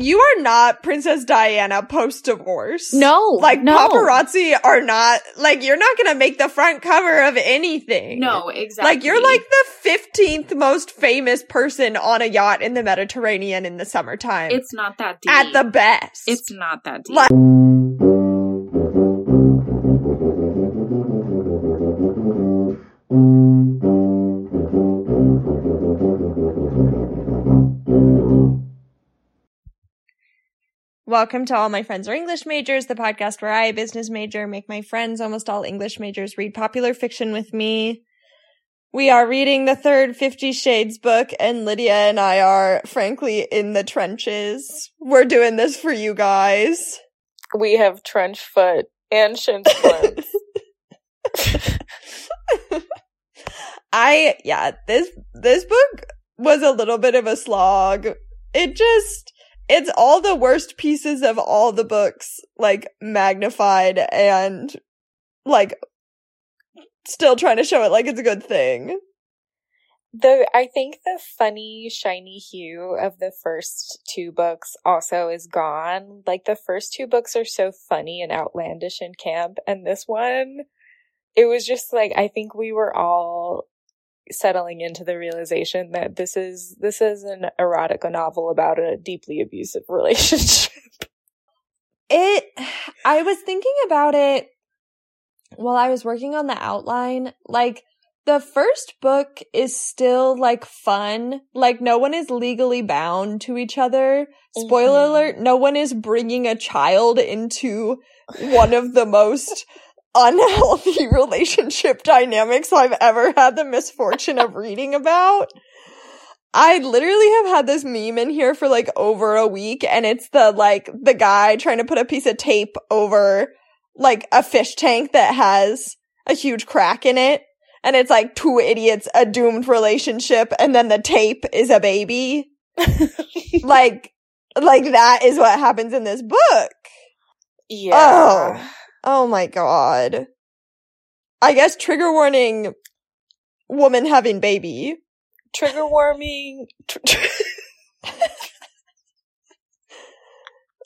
you are not Princess Diana post divorce. No, Like no. paparazzi are not like you're not gonna make the front cover of anything. No, exactly. Like you're like the 15th most famous person on a yacht in the Mediterranean in the summertime. it's not that deep. at the best. It's not that deep. Like- Welcome to All My Friends Are English Majors, the podcast where I, a business major, make my friends, almost all English majors, read popular fiction with me. We are reading the third Fifty Shades book, and Lydia and I are, frankly, in the trenches. We're doing this for you guys. We have trench foot and shin splints. I, yeah, this, this book was a little bit of a slog. It just, it's all the worst pieces of all the books, like, magnified and, like, still trying to show it like it's a good thing. Though I think the funny, shiny hue of the first two books also is gone. Like the first two books are so funny and outlandish and camp, and this one, it was just like I think we were all settling into the realization that this is this is an erotica novel about a deeply abusive relationship. It, I was thinking about it while I was working on the outline. Like, the first book is still like fun. Like, no one is legally bound to each other. Spoiler Mhm. alert, no one is bringing a child into one of the most unhealthy relationship dynamics I've ever had the misfortune of reading about. I literally have had this meme in here for like over a week and it's the like the guy trying to put a piece of tape over like a fish tank that has a huge crack in it and it's like two idiots a doomed relationship and then the tape is a baby. like like that is what happens in this book. yeah. Oh my god. I guess trigger warning woman having baby. Trigger warming. Tr-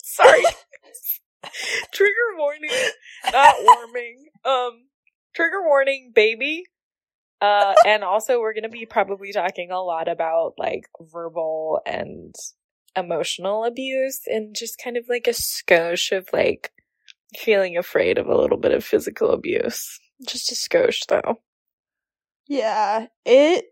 Sorry. trigger warning, not warming. Um, trigger warning, baby. Uh, and also we're gonna be probably talking a lot about like verbal and emotional abuse and just kind of like a skosh of like feeling afraid of a little bit of physical abuse. Just a skosh though. Yeah, it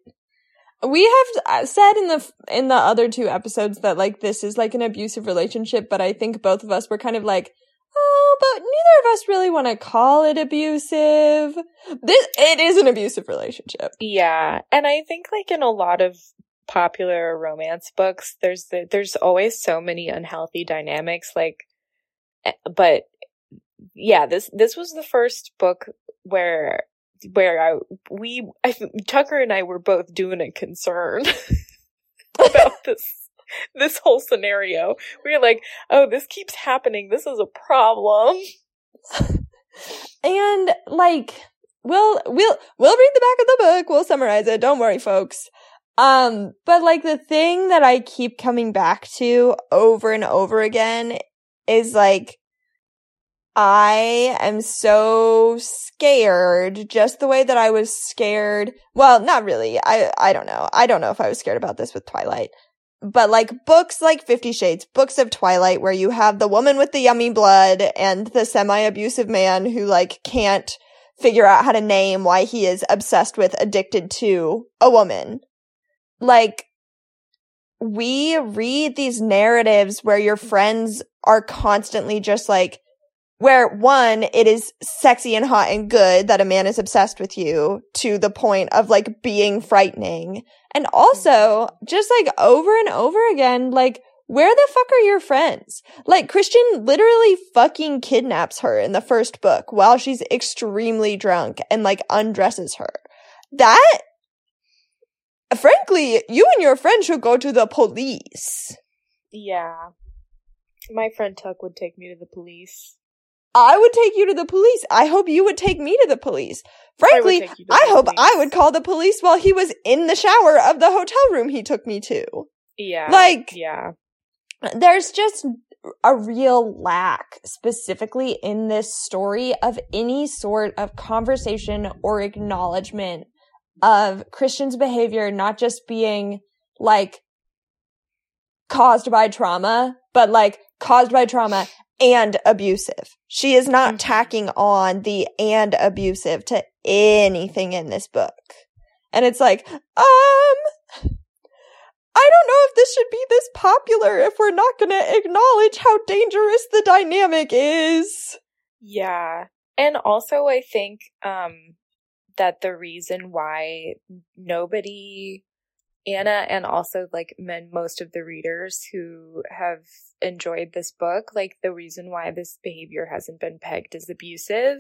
we have uh, said in the in the other two episodes that like this is like an abusive relationship, but I think both of us were kind of like, "Oh, but neither of us really want to call it abusive." This it is an abusive relationship. Yeah, and I think like in a lot of popular romance books, there's the, there's always so many unhealthy dynamics. Like, eh, but yeah, this this was the first book where where I we I, Tucker and I were both doing a concern about this this whole scenario. We were like, oh, this keeps happening. This is a problem. And like we'll we'll we'll read the back of the book, we'll summarize it. Don't worry, folks. Um, but like the thing that I keep coming back to over and over again is like I am so scared just the way that I was scared. Well, not really. I I don't know. I don't know if I was scared about this with Twilight. But like books like 50 Shades, books of Twilight where you have the woman with the yummy blood and the semi-abusive man who like can't figure out how to name why he is obsessed with addicted to a woman. Like we read these narratives where your friends are constantly just like where one, it is sexy and hot and good that a man is obsessed with you to the point of like being frightening. And also, just like over and over again, like, where the fuck are your friends? Like, Christian literally fucking kidnaps her in the first book while she's extremely drunk and like undresses her. That, frankly, you and your friend should go to the police. Yeah. My friend Tuck would take me to the police. I would take you to the police. I hope you would take me to the police. Frankly, take you to I the hope I would call the police while he was in the shower of the hotel room he took me to. Yeah. Like- yeah. there's just a real lack specifically in this story of any sort of conversation or acknowledgement of Christian's behavior not just being like caused by trauma, but like caused by trauma and abusive. She is not mm-hmm. tacking on the and abusive to anything in this book. And it's like, um, I don't know if this should be this popular if we're not going to acknowledge how dangerous the dynamic is. Yeah. And also I think um that the reason why nobody Anna and also like men, most of the readers who have enjoyed this book, like the reason why this behavior hasn't been pegged as abusive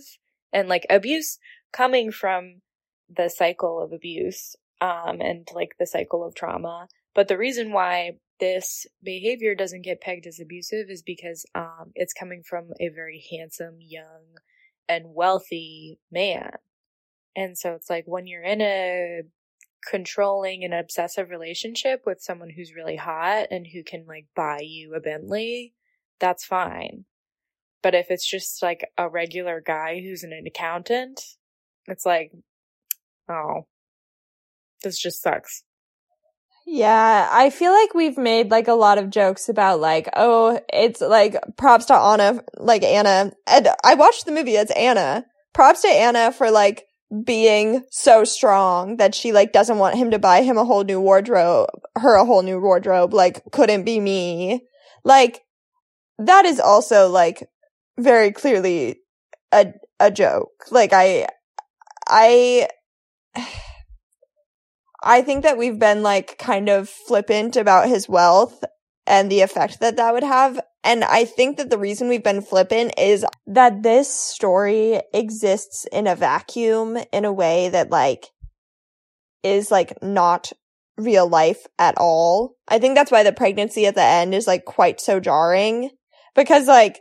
and like abuse coming from the cycle of abuse, um, and like the cycle of trauma. But the reason why this behavior doesn't get pegged as abusive is because, um, it's coming from a very handsome, young, and wealthy man. And so it's like when you're in a controlling and obsessive relationship with someone who's really hot and who can like buy you a Bentley, that's fine. But if it's just like a regular guy who's an accountant, it's like, oh, this just sucks. Yeah, I feel like we've made like a lot of jokes about like, oh, it's like props to Anna, like Anna. And I watched the movie, it's Anna. Props to Anna for like being so strong that she like doesn't want him to buy him a whole new wardrobe, her a whole new wardrobe, like couldn't be me. Like that is also like very clearly a a joke. Like I I I think that we've been like kind of flippant about his wealth and the effect that that would have and I think that the reason we've been flippant is that this story exists in a vacuum in a way that like is like not real life at all. I think that's why the pregnancy at the end is like quite so jarring because like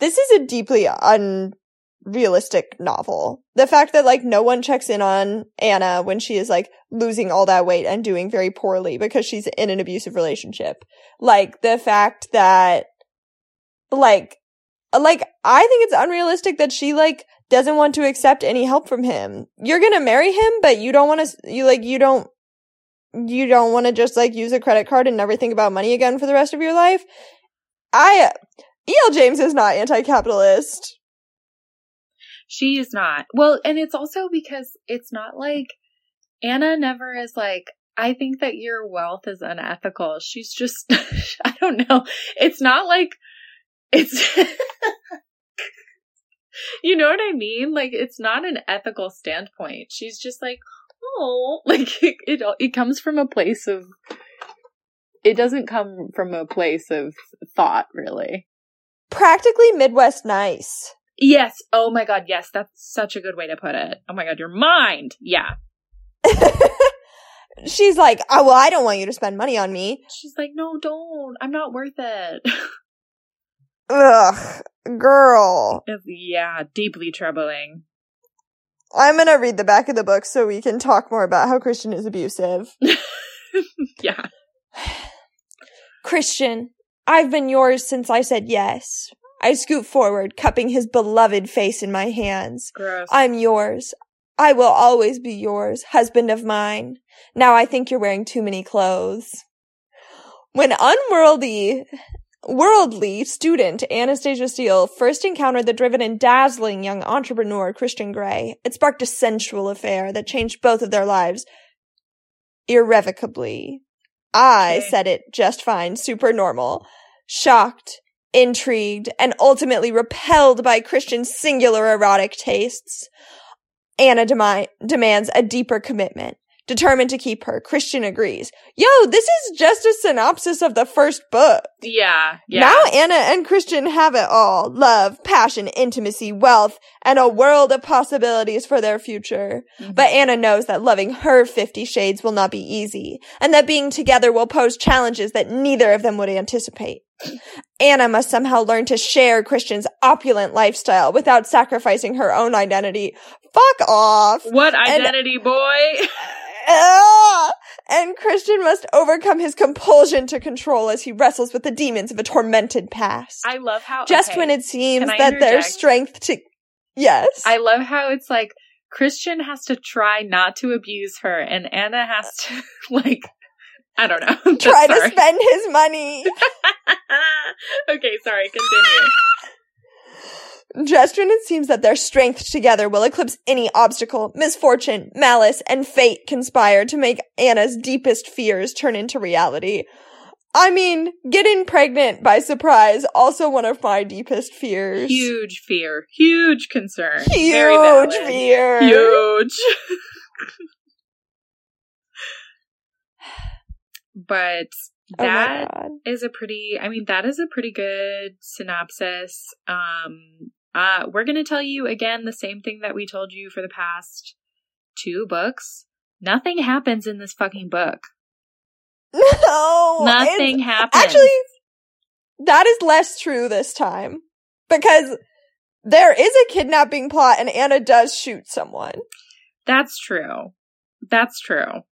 this is a deeply unrealistic novel. The fact that like no one checks in on Anna when she is like losing all that weight and doing very poorly because she's in an abusive relationship. Like the fact that like like I think it's unrealistic that she like doesn't want to accept any help from him. You're going to marry him, but you don't want to you like you don't you don't want to just like use a credit card and never think about money again for the rest of your life. I E.L. James is not anti-capitalist. She is not. Well, and it's also because it's not like Anna never is like, I think that your wealth is unethical. She's just, I don't know. It's not like it's you know what I mean? Like it's not an ethical standpoint. She's just like, oh, like it, it it comes from a place of it doesn't come from a place of thought really. Practically Midwest nice. Yes. Oh my god, yes. That's such a good way to put it. Oh my god, your mind. Yeah. She's like, oh, well, I don't want you to spend money on me. She's like, no, don't. I'm not worth it. Ugh, girl. Yeah, deeply troubling. I'm gonna read the back of the book so we can talk more about how Christian is abusive. yeah. Christian, I've been yours since I said yes. I scoot forward, cupping his beloved face in my hands. Gross. I'm yours. I will always be yours, husband of mine. Now I think you're wearing too many clothes. When unworthy worldly student Anastasia Steele first encountered the driven and dazzling young entrepreneur Christian Grey, it sparked a sensual affair that changed both of their lives irrevocably. I okay. said it just fine, super normal, shocked, intrigued, and ultimately repelled by Christian's singular erotic tastes. Anna demands a deeper commitment determined to keep her. Christian agrees. Yo, this is just a synopsis of the first book. Yeah, yeah. Now Anna and Christian have it all. Love, passion, intimacy, wealth, and a world of possibilities for their future. Mm-hmm. But Anna knows that loving her Fifty Shades will not be easy, and that being together will pose challenges that neither of them would anticipate. Anna must somehow learn to share Christian's opulent lifestyle without sacrificing her own identity. Fuck off. What identity, and, boy? And Christian must overcome his compulsion to control as he wrestles with the demons of a tormented past. I love how Just okay. when it seems that their interject? strength to yes, I love how it's like Christian has to try not to abuse her, and Anna has to like I don't know. try to spend his money. okay, sorry. Continue. Just when it seems that their strength together will eclipse any obstacle, misfortune, malice, and fate conspire to make Anna's deepest fears turn into reality. I mean, getting pregnant by surprise, also one of my deepest fears. Huge fear, huge concern, Huge fear. huge. but Oh that god. is a pretty i mean that is a pretty good synopsis um uh we're gonna tell you again the same thing that we told you for the past two books nothing happens in this fucking book No. nothing happens Actually, that is less true this time. Because there is a kidnapping plot and Anna does shoot someone. that's true that's true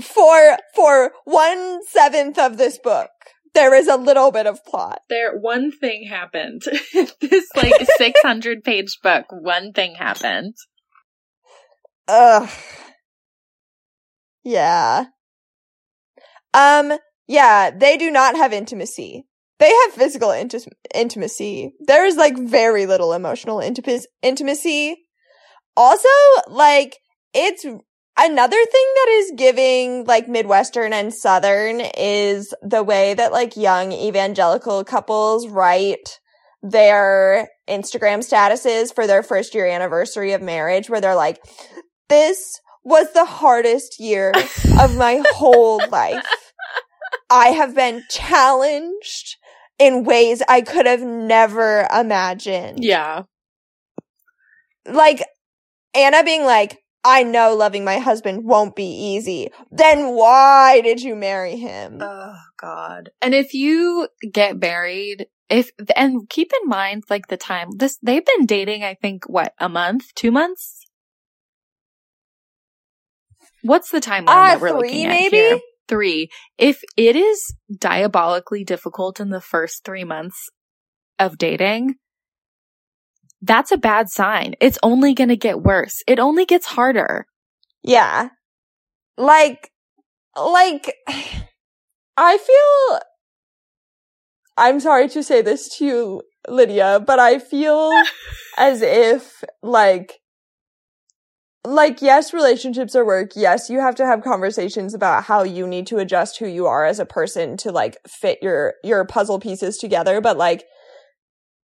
For for one seventh of this book, there is a little bit of plot. there one thing happened this like 600 page book one thing happened Ugh. Yeah. Um, yeah, they do not have intimacy. They have physical inti- intimacy. There is like very little emotional intimacy. intimacy. Also, like, it's another thing that is giving like Midwestern and Southern is the way that like young evangelical couples write their Instagram statuses for their first year anniversary of marriage, where they're like, this was the hardest year of my whole life. I have been challenged in ways I could have never imagined. Yeah. Like Anna being like, I know loving my husband won't be easy. Then why did you marry him? Oh God. And if you get married, if and keep in mind like the time this they've been dating, I think what, a month, two months? What's the timeline Ah, that we're three, looking at maybe? here? Three. If it is diabolically difficult in the first three months of dating, that's a bad sign. It's only gonna get worse. It only gets harder. Yeah. Like, like, I feel, I'm sorry to say this to you, Lydia, but I feel as if, like, like, yes, relationships are work. Yes, you have to have conversations about how you need to adjust who you are as a person to, like, fit your, your puzzle pieces together. But, like,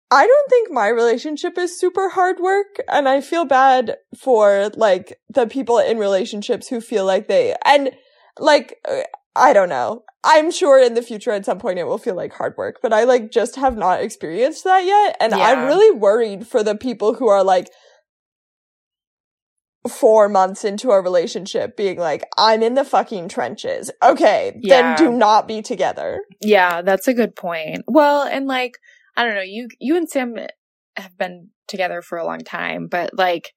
I don't think my relationship is super hard work. And I feel bad for, like, the people in relationships who feel like they, and, like, uh, I don't know. I'm sure in the future at some point it will feel like hard work, but I, like, just have not experienced that yet. And I'm really worried for the people who are, like, four months into a relationship being like, I'm in the fucking trenches. Okay, Yeah. then do not be together. Yeah, that's a good point. Well, and like, I don't know, you you and Sam have been together for a long time, but like,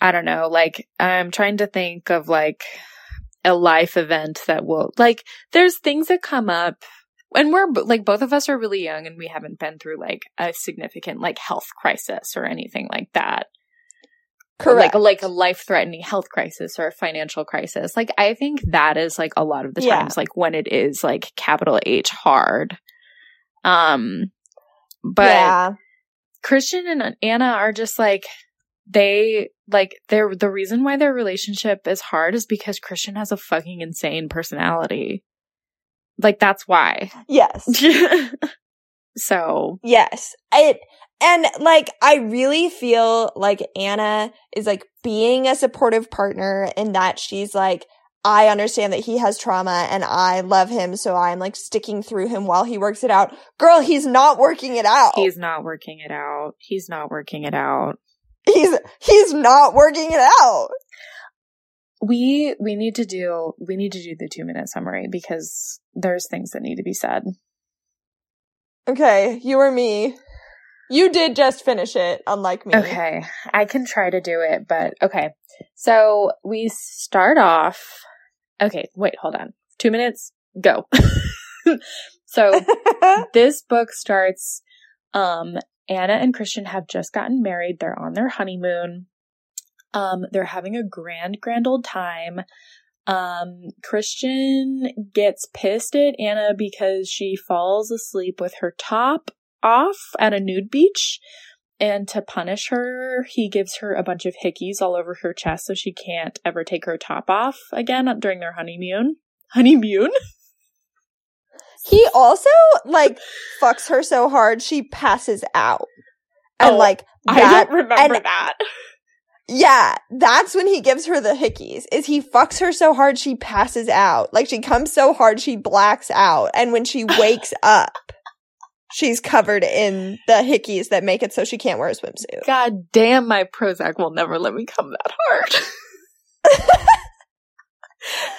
I don't know, like I'm trying to think of like a life event that will like there's things that come up and we're like both of us are really young and we haven't been through like a significant like health crisis or anything like that. Correct. Like like a life threatening health crisis or a financial crisis. Like I think that is like a lot of the Yeah. times like when it is like capital H hard. Um but yeah. Christian and Anna are just like they like they're the reason why their relationship is hard is because Christian has a fucking insane personality. Like that's why. Yes. so Yes. It and like I really feel like Anna is like being a supportive partner in that she's like I understand that he has trauma and I love him so I'm like sticking through him while he works it out. Girl, he's not working it out. he's not working it out. He's not working it out. he's he's not working it out. We we need to do we need to do the 2 minute summary because there's things that need to be said. Okay, you or me. You did just finish it, unlike me. Okay, I can try to do it, but okay. So we start off. Okay, wait, hold on. Two minutes, go. so this book starts. Um, Anna and Christian have just gotten married. They're on their honeymoon. Um, they're having a grand, grand old time. Um, Christian gets pissed at Anna because she falls asleep with her top off at a nude beach. And to punish her, he gives her a bunch of hickeys all over her chest so she can't ever take her top off again during their honeymoon. Honeymoon? He also like fucks her so hard she passes out. And Oh, like I that don't remember and- that. Yeah, that's when he gives her the hickeys. Is he fucks her so hard she passes out. Like she comes so hard she blacks out. And when she wakes up, she's covered in the hickeys that make it so she can't wear a swimsuit. God damn, my Prozac will never let me come that hard.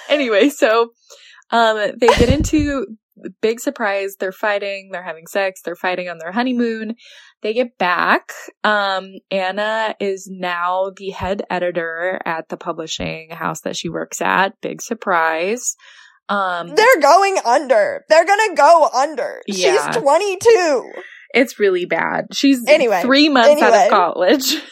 anyway, so um they get into big surprise. They're fighting, they're having sex, they're fighting on their honeymoon. They get back. Um Anna is now the head editor at the publishing house that she works at. Big surprise. Um They're going under. They're gonna go under. Yeah. She's 22. it's really bad. She's Anyway, 3 months out of college.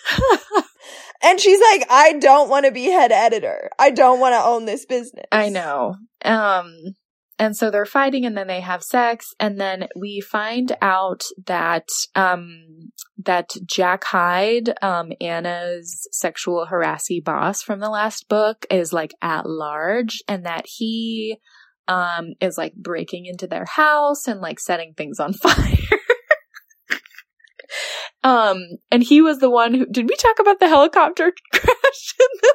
And she's like, I don't want to be head editor. I don't want to own this business. I know. Um, and so they're fighting and then they have sex and then we find out that, um, that Jack Hyde, um, Anna's sexual harassy boss from the last book is like at large and that he, um, is like breaking into their house and like setting things on fire. um, and he was the one who, did we talk about the helicopter crash in the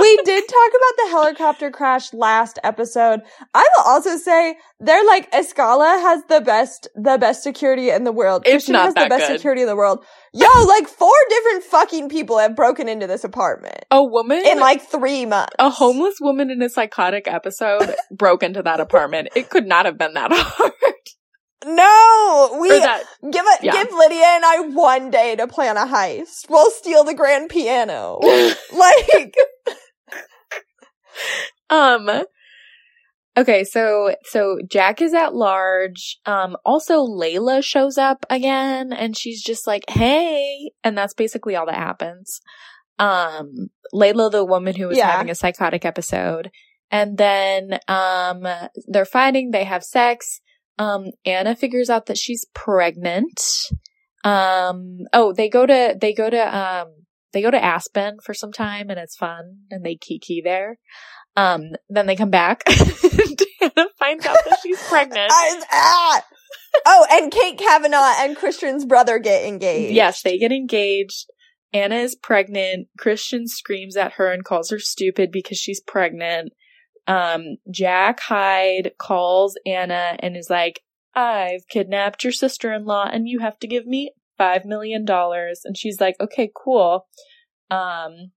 We did talk about the helicopter crash last episode. I will also say they're like Escala has the best the best security in the world. It's Christian not has the best good. security in the world. Yo, like four different fucking people have broken into this apartment a woman in like three months. a homeless woman in a psychotic episode broke into that apartment. It could not have been that hard. No, we that give it yeah. give Lydia and I one day to plan a heist. We'll steal the grand piano. like um Okay, so so Jack is at large. Um also Leila shows up again and she's just like, "Hey." And that's basically all that happens. Um Leila the woman who was Yeah. having a psychotic episode. And then um they're fighting, they have sex. Um Anna figures out that she's pregnant. Um oh, they go to they go to um they go to Aspen for some time and it's fun and they kiki there. Um then they come back and Anna finds out that she's pregnant. I, ah. Oh, and Kate Kavanagh and Christian's brother get engaged. Yes, they get engaged. Anna is pregnant. Christian screams at her and calls her stupid because she's pregnant. Um, Jack Hyde calls Anna and is like, I've kidnapped your sister-in-law and you have to give me five million dollars. And she's like, okay, cool. Um,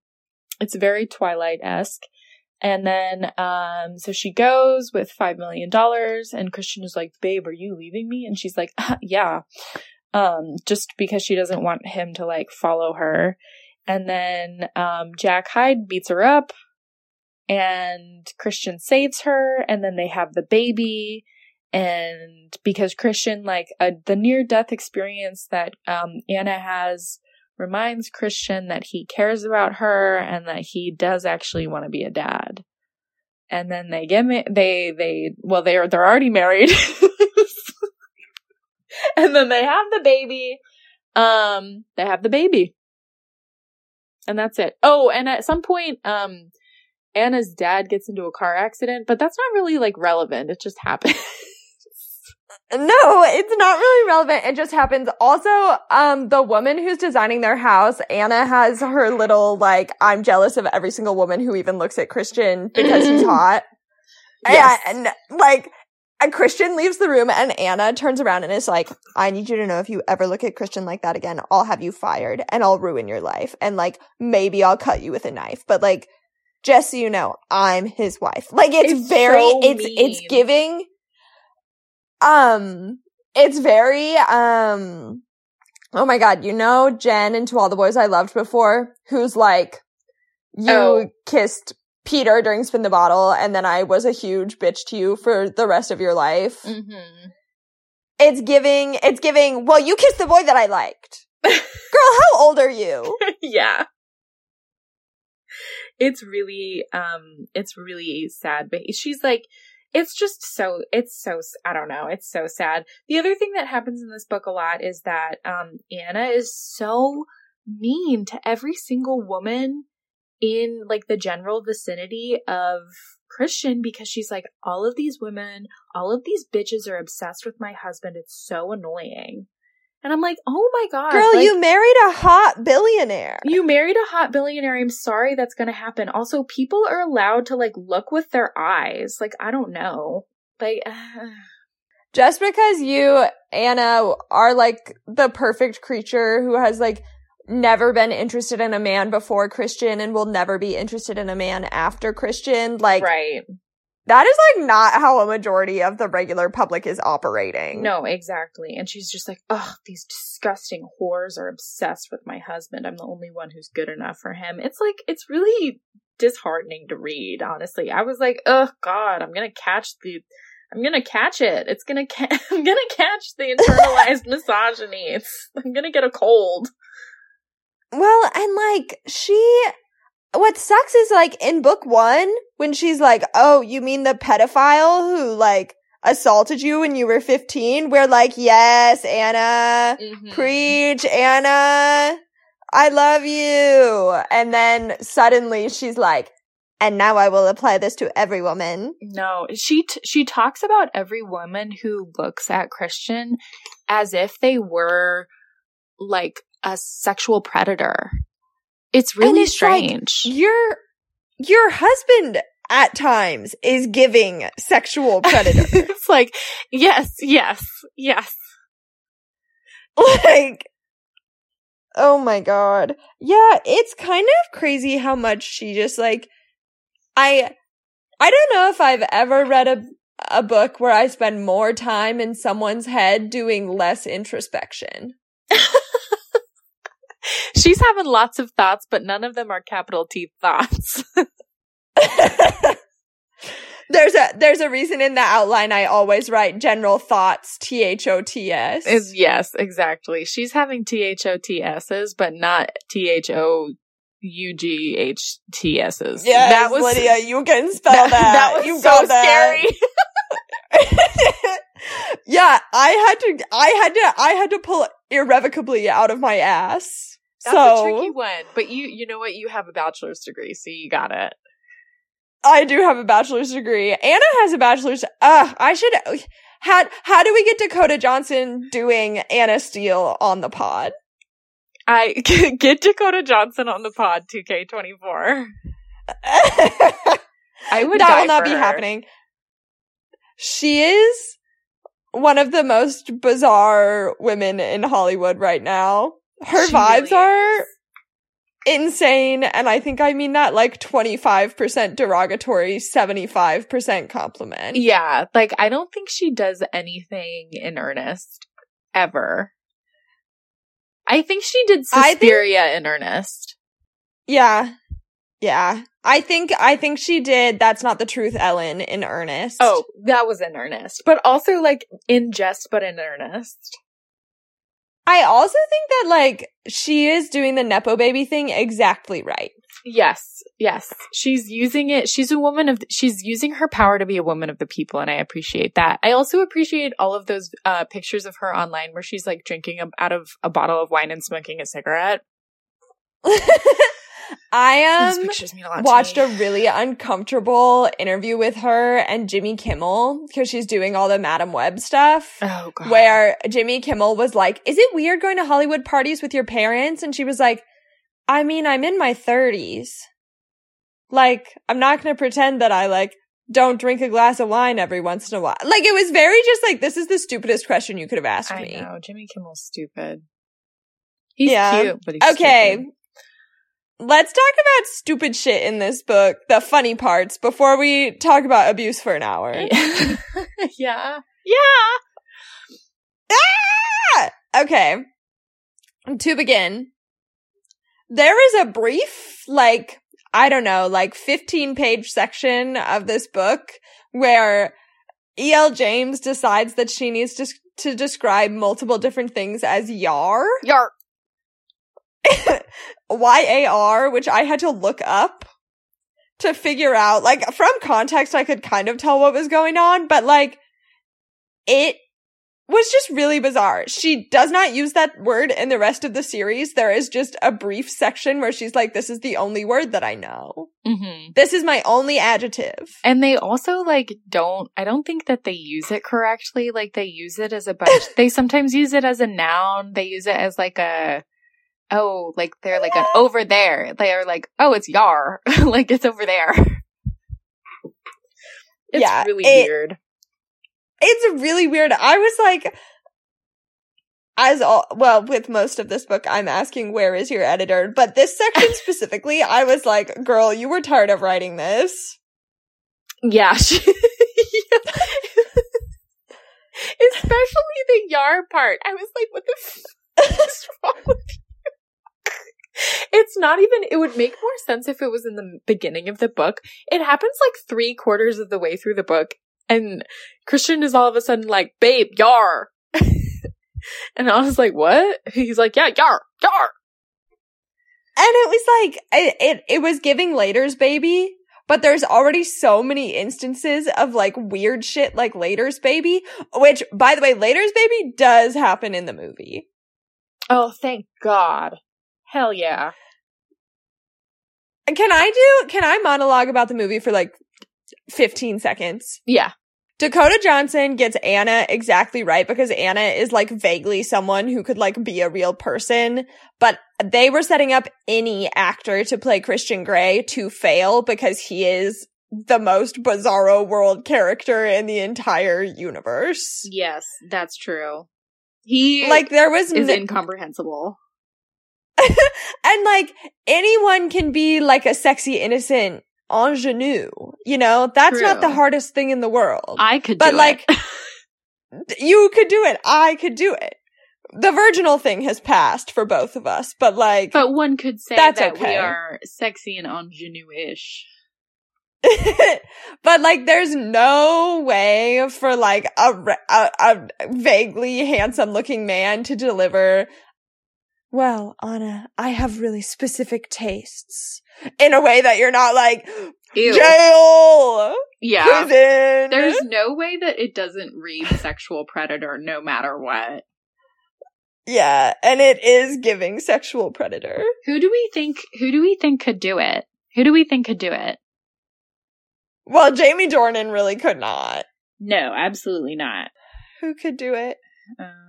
it's very Twilight-esque. And then, um, so she goes with five million dollars and Christian is like, babe, are you leaving me? And she's like, yeah um, just because she doesn't want him to like follow her. And then um, Jack Hyde beats her up, and Christian saves her, and then they have the baby. And because Christian, like uh, the near death experience that um, Anna has, reminds Christian that he cares about her and that he does actually want to be a dad. And then they get ma- they they well they're they're already married. and then they have the baby. Um, they have the baby. And that's it. Oh, and at some point, um, Anna's dad gets into a car accident, but that's not really like relevant. It just happens. No, it's not really relevant. It just happens. Also, um, the woman who's designing their house, Anna has her little, like, I'm jealous of every single woman who even looks at Christian because he's hot. Yes. And, like, a Christian leaves the room and Anna turns around and is like, I need you to know if you ever look at Christian like that again, I'll have you fired and I'll ruin your life. And like, maybe I'll cut you with a knife. But like, just so you know, I'm his wife. Like, it's, It's very, so it's, it's giving, um, it's very, um, Oh my god, you know Jen and To All the Boys I Loved Before, who's like, you Oh. kissed Peter during Spin the Bottle, and then I was a huge bitch to you for the rest of your life. Mm-hmm. It's giving, it's giving, well, you kissed the boy that I liked. Girl, how old are you? yeah. It's really um it's really sad but she's like it's just so it's so I don't know, it's so sad. The other thing that happens in this book a lot is that um Anna is so mean to every single woman in like the general vicinity of Christian because she's like all of these women, all of these bitches are obsessed with my husband. It's so annoying. And I'm like, "Oh my god. Girl, like- you married a hot billionaire. you married a hot billionaire. I'm sorry that's going to happen. Also, people are allowed to like look with their eyes. Like, I don't know. Like, Just because you, Anna, are like the perfect creature who has like never been interested in a man before Christian and will never be interested in a man after Christian, like right. That is like not how a majority of the regular public is operating. No, exactly. And she's just like, oh, these disgusting whores are obsessed with my husband. I'm the only one who's good enough for him. It's like, it's really disheartening to read, honestly. I was like, oh, God, I'm going to catch the. I'm gonna catch it. It's gonna. Ca- I'm gonna catch the internalized misogyny. It's. I'm gonna get a cold. Well, and like she what sucks is like in book 1 when she's like, "Oh, you mean the pedophile who like assaulted you when you were 15?" We're like, "Yes, Anna. Mhm. Preach, Anna. I love you." And then suddenly she's like, "And now I will apply this to every woman." No, she t- she talks about every woman who looks at Christian as if they were like a sexual predator. It's really it's like, strange. Your your husband at times is giving sexual predator. it's like, yes, yes, yes. like oh my god yeah it's kind of crazy how much she just like i i don't know if i've ever read a a book where i spend more time in someone's head doing less introspection She's having lots of thoughts, but none of them are capital T thoughts. there's a there's a reason in the outline i always write general thoughts t-h-o-t-s Is yes, exactly. She's having T H O T S's, but not T H O U G H T S's. yes, that was lydia you can spell that, that, was you so got that. scary. yeah, I had to I had to I had to pull irrevocably out of my ass. That's so a tricky one. But you you know what? You have a bachelor's degree, so you got it. I do have a bachelor's degree. Anna has a bachelor's uh I should how how do we get Dakota Johnson doing Anna Steele on the pod? I get Dakota Johnson on the pod 2K24. I would that will not be her. happening. She is one of the most bizarre women in Hollywood right now. Her She vibes really are is. insane, and I think I mean that like 25% derogatory, 75% compliment. Yeah, like I don't think she does anything in earnest ever. I think she did I think- Suspiria in earnest. Yeah. Yeah. I think I think she did That's Not the Truth Ellen in earnest. Oh, that was in earnest, but also like in jest, but in earnest. I also think that like she is doing the nepo baby thing exactly right. Yes, yes. She's using it. She's a woman of, she's using her power to be a woman of the people. And I appreciate that. I also appreciate all of those, uh, pictures of her online where she's like drinking a, out of a bottle of wine and smoking a cigarette. I um pictures mean a lot watched a really uncomfortable interview with her and Jimmy Kimmel because she's doing all the Madame Web stuff. oh god. Where Jimmy Kimmel was like, Is it weird going to Hollywood parties with your parents? And she was like, I mean, I'm in my 30s. Like, I'm not going to pretend that I like don't drink a glass of wine every once in a while. Like, it was very just like, this is the stupidest question you could have asked I me. know. Jimmy Kimmel's stupid. He's Yeah. cute, but he's Okay. stupid. Let's talk about stupid shit in this book, the funny parts, before we talk about abuse for an hour. Yeah. yeah. Yeah. Ah! Okay. to begin, there is a brief, like, I don't know, like 15 page section of this book where E.L. James decides that she needs to, to describe multiple different things as yar. Yar. Y-A-R, which I had to look up to figure out, like, from context, I could kind of tell what was going on, but like, it was just really bizarre. She does not use that word in the rest of the series. There is just a brief section where she's like, this is the only word that I know. Mm-hmm. This is my only adjective. And they also like don't I don't think that they use it correctly. Like they use it as a bunch they sometimes use it as a noun. They use it as like a oh, like they're like an over there. They're like, oh it's yar. like it's over there. It's Yeah, really it- weird. It's really weird. I was like, as all, well, with most of this book, I'm asking, where is your editor? But this section specifically, I was like, girl, you were tired of writing this. Yeah. she- Especially the yar part. I was like, what the f- is wrong with you? It's not even, it would make more sense if it was in the beginning of the book. It happens like three quarters of the way through the book, and Christian is all of a sudden like, babe, yar. and I was like, what? He's like, yeah, yar, yar. And it was like, it, it, it was giving Later's baby, but there's already so many instances of like weird shit like Later's baby, which by the way, Later's baby does happen in the movie. Oh, thank God. Hell yeah. Can I do, can I monologue about the movie for like 15 seconds? Yeah. Dakota Johnson gets Anna exactly right because Anna is like vaguely someone who could like be a real person, but they were setting up any actor to play Christian Grey to fail because he is the most bizarro world character in the entire universe. Yes, that's true. He Like there was is n- incomprehensible. and like anyone can be like a sexy innocent ingenue, you know? That's not the hardest thing in the world. I could, But, like, you could do it. I could do it. The virginal thing has passed for both of us, but like, but one could say That's that we are sexy and ingenue-ish. but like, there's no way for like a, a, a vaguely handsome looking man to deliver. Well, Anna, I have really specific tastes in a way that you're not like Ew. jail, yeah. prison. There's no way that it doesn't read sexual predator no matter what. yeah, and it is giving sexual predator. Who do we think who do we think could do it? Who do we think could do it? Well, Jamie Dornan really could not. No, absolutely not. Who could do it? Um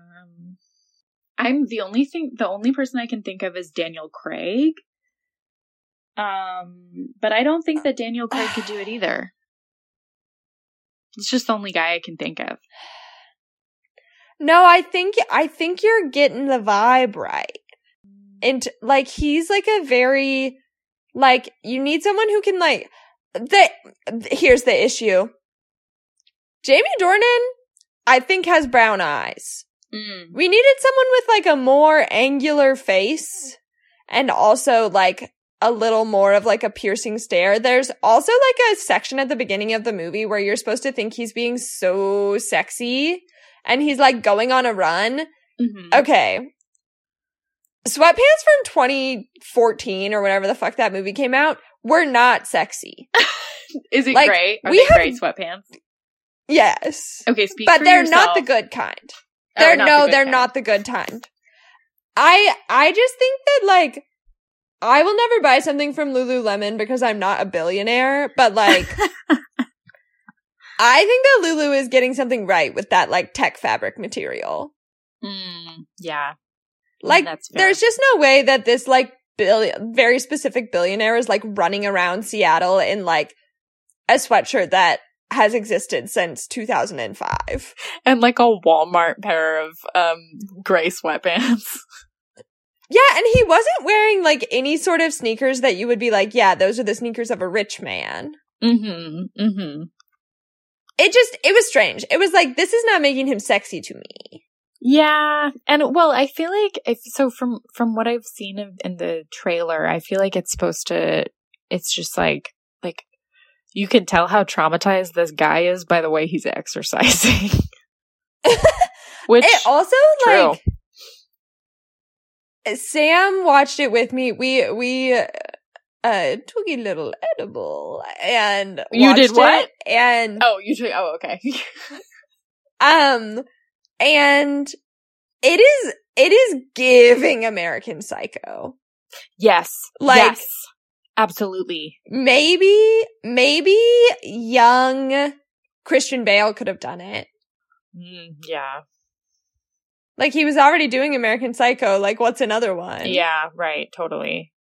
I'm the only thing the only person I can think of is Daniel Craig. Um but I don't think that Daniel Craig could do it either. It's just the only guy I can think of. No, I think I think you're getting the vibe right. And like he's like a very like you need someone who can like the here's the issue. Jamie Dornan I think has brown eyes. Mm. We needed someone with like a more angular face and also like a little more of like a piercing stare. There's also like a section at the beginning of the movie where you're supposed to think he's being so sexy and he's like going on a run. Mhm. Okay. Sweatpants from 2014 or whatever the fuck that movie came out were not sexy. Is it like, gray? Are we they have- gray sweatpants? Yes. Okay, speak but they're yourself. not the good kind. They're the no, good they're kind. not the good kind. I I just think that like I will never buy something from Lululemon because I'm not a billionaire, but like I think that Lulu is getting something right with that like tech fabric material. Mm, yeah. Like That's there's just no way that this like billion very specific billionaire is like running around Seattle in like a sweatshirt that has existed since 2005. and like a Walmart pair of um gray sweatpants. Yeah, and he wasn't wearing like any sort of sneakers that you would be like, yeah, those are the sneakers of a rich man. mm-hmm. Mm-hmm. It just, it was strange. It was like, this is not making him sexy to me. Yeah, and well, I feel like if so from from what I've seen in, in the trailer, I feel like it's supposed to. It's just like like you can tell how traumatized this guy is by the way he's exercising. Which it also true. like Sam watched it with me. We we uh took a little edible and You did what? it, and oh, you should, oh okay. um and it is it is giving American Psycho. yes, Like- yes, absolutely. Maybe maybe young Christian Bale could have done it. Mm, yeah, Like he was already doing American Psycho. Like what's another one? yeah, right, totally.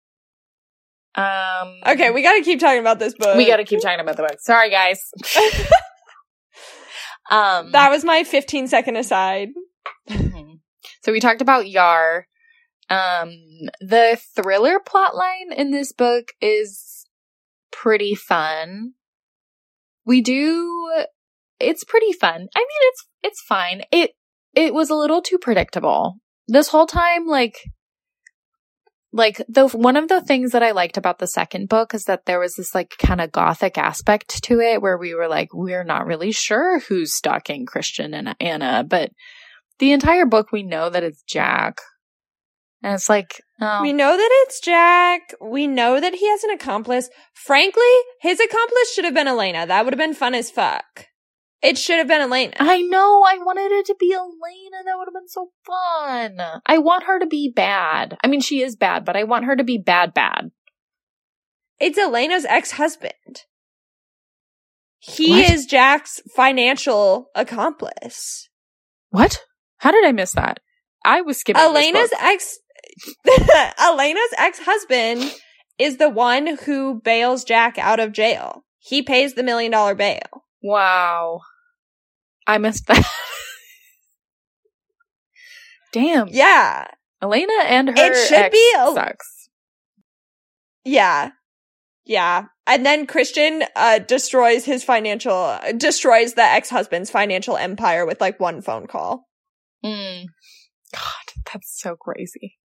Um. Okay, we got to keep talking about this book. we got to keep talking about the book. Sorry, guys. um. that was my 15 second aside. Mhm. So we talked about Yar. Um, the thriller plotline in this book is pretty fun. We do it's pretty fun. I mean it's it's fine. It it was a little too predictable. This whole time like like the one of the things that I liked about the second book is that there was this like kind of gothic aspect to it where we were like we're not really sure who's stalking Christian and Ana, but the entire book we know that it's Jack. And it's like, oh, We know that it's Jack. We know that he has an accomplice. Frankly, his accomplice should have been Elena. That would have been fun as fuck. It should have been Elena. I know, I wanted it to be Elena. That would have been so fun. I want her to be bad. I mean, she is bad, but I want her to be bad, bad. It's Elena's ex-husband. He What? is Jack's financial accomplice. What? How did I miss that? I was skipping. this Elena's book. ex Elena's ex-husband is the one who bails Jack out of jail. He pays the million dollar bail. Wow. I missed that. Damn. Yeah. Elena and her It should ex be a- sucks. Yeah. Yeah. And then Christian uh destroys his financial destroys the ex-husband's financial empire with like one phone call. Mm. God, that's so crazy.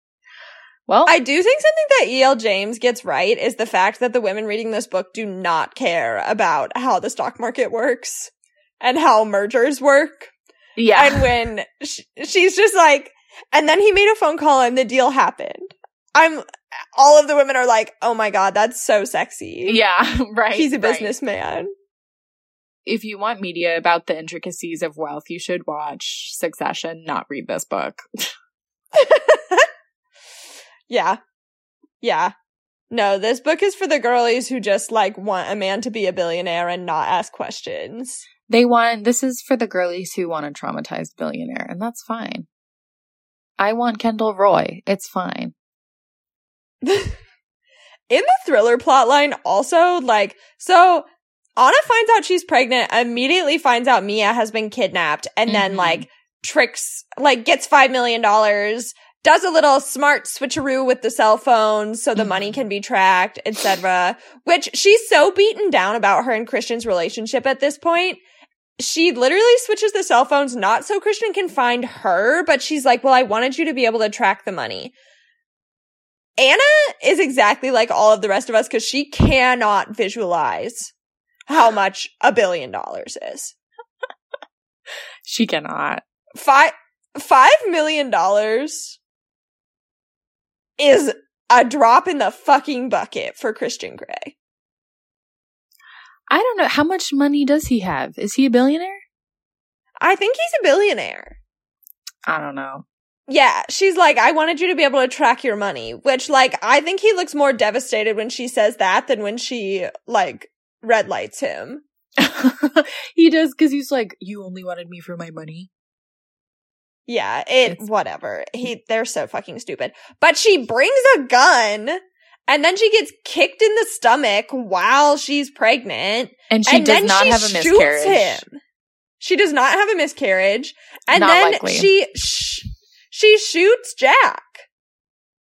Well, I do think something that E.L. James gets right is the fact that the women reading this book do not care about how the stock market works and how mergers work. yeah. And when sh- she's just like, and then he made a phone call and the deal happened. I'm, all of the women are like, oh my god, that's so sexy. yeah, right. He's a right. businessman. If you want media about the intricacies of wealth, you should watch Succession, not read this book. Yeah. Yeah. No, this book is for the girlies who just like want a man to be a billionaire and not ask questions. They want, this is for the girlies who want a traumatized billionaire, and that's fine. I want Kendall Roy. It's fine. In the thriller plotline, also, like, so Ana finds out she's pregnant, immediately finds out Mia has been kidnapped, and then, Mhm. like, tricks, like, gets $5 million, does a little smart switcheroo with the cell phone so the Mhm. money can be tracked, etc. Which she's so beaten down about her and Christian's relationship at this point. She literally switches the cell phones not so Christian can find her, but she's like, well, I wanted you to be able to track the money. Ana is exactly like all of the rest of us because she cannot visualize how much a billion dollars is. She cannot. Five five million dollars is a drop in the fucking bucket for Christian Grey. I don't know. How much money does he have? Is he a billionaire? I think he's a billionaire. I don't know. Yeah, she's like, I wanted you to be able to track your money, which like I think he looks more devastated when she says that than when she like red lights him. he does because he's like, you only wanted me for my money. Yeah, it It's- whatever. He they're so fucking stupid. But she brings a gun and then she gets kicked in the stomach while she's pregnant. And she and does not she have a miscarriage. him. She does not have a miscarriage. And Not then likely. she sh- she shoots Jack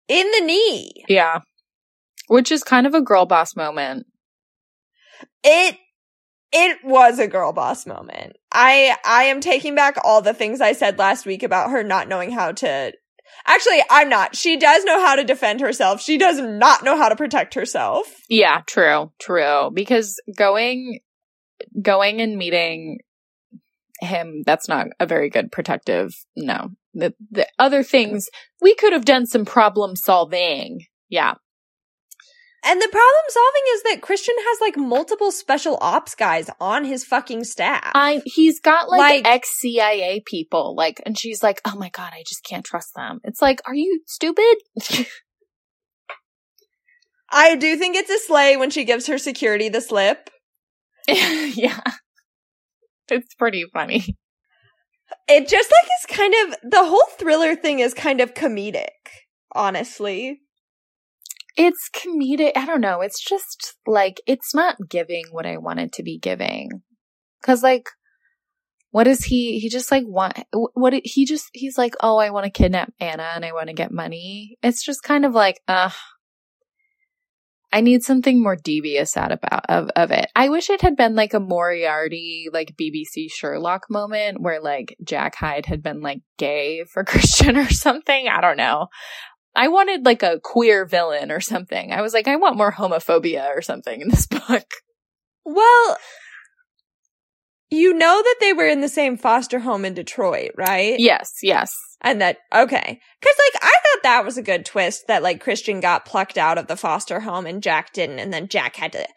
in the knee. Yeah. Which is kind of a girl boss moment. It it was a girl boss moment. I I am taking back all the things I said last week about her not knowing how to Actually, I'm not. She does know how to defend herself. She does not know how to protect herself. Yeah, true, true. Because going going and meeting him, that's not a very good protective no. The the other things we could have done some problem solving. Yeah. And the problem solving is that Christian has like multiple special ops guys on his fucking staff. I he's got like, like ex CIA people, like, and she's like, "Oh my god, I just can't trust them." It's like, are you stupid? I do think it's a sleigh when she gives her security the slip. yeah, it's pretty funny. It just like is kind of the whole thriller thing is kind of comedic, honestly it's comedic. I don't know. It's just like, it's not giving what I wanted to be giving. Cause like, what is he? He just like want, what he just, he's like, oh, I want to kidnap Ana and I want to get money. It's just kind of like, uh, I need something more devious out about of, of it. I wish it had been like a Moriarty, like BBC Sherlock moment where like Jack Hyde had been like gay for Christian or something. I don't know. I wanted like a queer villain or something. I was like, I want more homophobia or something in this book. Well, you know that they were in the same foster home in Detroit, right? Yes, yes. And that, okay. Cause like, I thought that was a good twist that like Christian got plucked out of the foster home and Jack didn't. And then Jack had to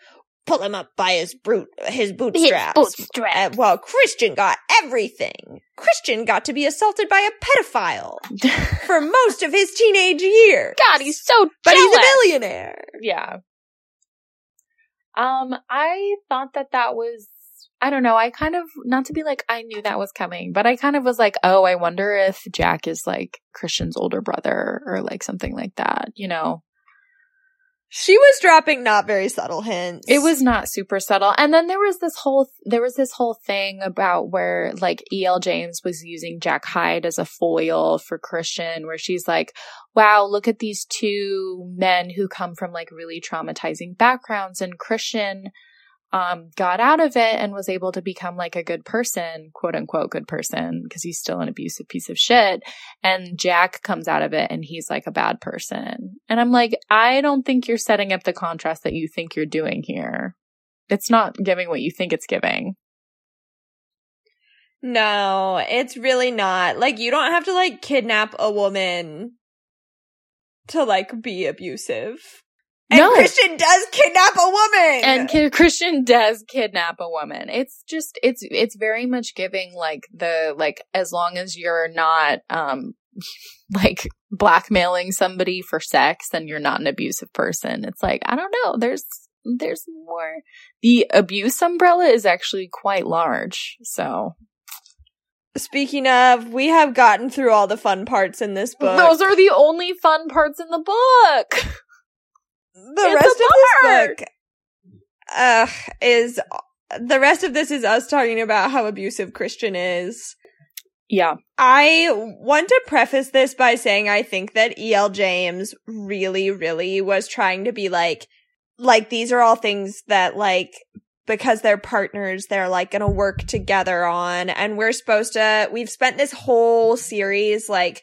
pull him up by his brute, his bootstraps. His bootstraps. Uh, well, Christian got everything. Christian got to be assaulted by a pedophile for most of his teenage years. God, he's so jealous. But he's a billionaire. Yeah. Um, I thought that that was, I don't know, I kind of, not to be like, I knew that was coming, but I kind of was like, oh, I wonder if Jack is like Christian's older brother or like something like that, you know? She was dropping not very subtle hints. It was not super subtle. And then there was this whole there was this whole thing about where like EL James was using Jack Hyde as a foil for Christian where she's like, "Wow, look at these two men who come from like really traumatizing backgrounds and Christian um, got out of it and was able to become like a good person, quote unquote, good person, because he's still an abusive piece of shit. And Jack comes out of it and he's like a bad person. And I'm like, I don't think you're setting up the contrast that you think you're doing here. It's not giving what you think it's giving. No, it's really not. Like, you don't have to like kidnap a woman to like be abusive. And no. Christian does kidnap a woman. And ki- Christian does kidnap a woman. It's just it's it's very much giving like the like as long as you're not um like blackmailing somebody for sex then you're not an abusive person. It's like I don't know. There's there's more. The abuse umbrella is actually quite large. So Speaking of, we have gotten through all the fun parts in this book. Those are the only fun parts in the book. the it's rest of this book uh, is the rest of this is us talking about how abusive Christian is. Yeah. I want to preface this by saying I think that E.L. James really, really was trying to be like, like these are all things that like, because they're partners, they're like gonna work together on. And we're supposed to, we've spent this whole series like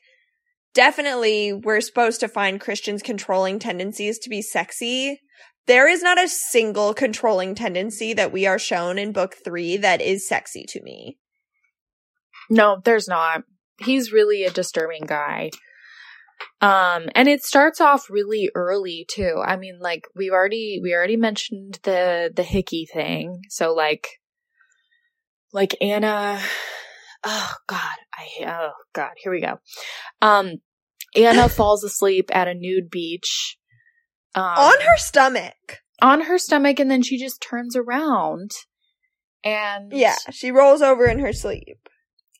definitely we're supposed to find Christian's controlling tendencies to be sexy. There is not a single controlling tendency that we are shown in book three that is sexy to me. No, there's not. He's really a disturbing guy. Um, and it starts off really early too. I mean, like we've already, we already mentioned the, the hickey thing. So like, like Ana, oh god i oh god here we go. Um ana falls asleep at a nude beach um, on her stomach. on her stomach and then she just turns around and yeah she rolls over in her sleep.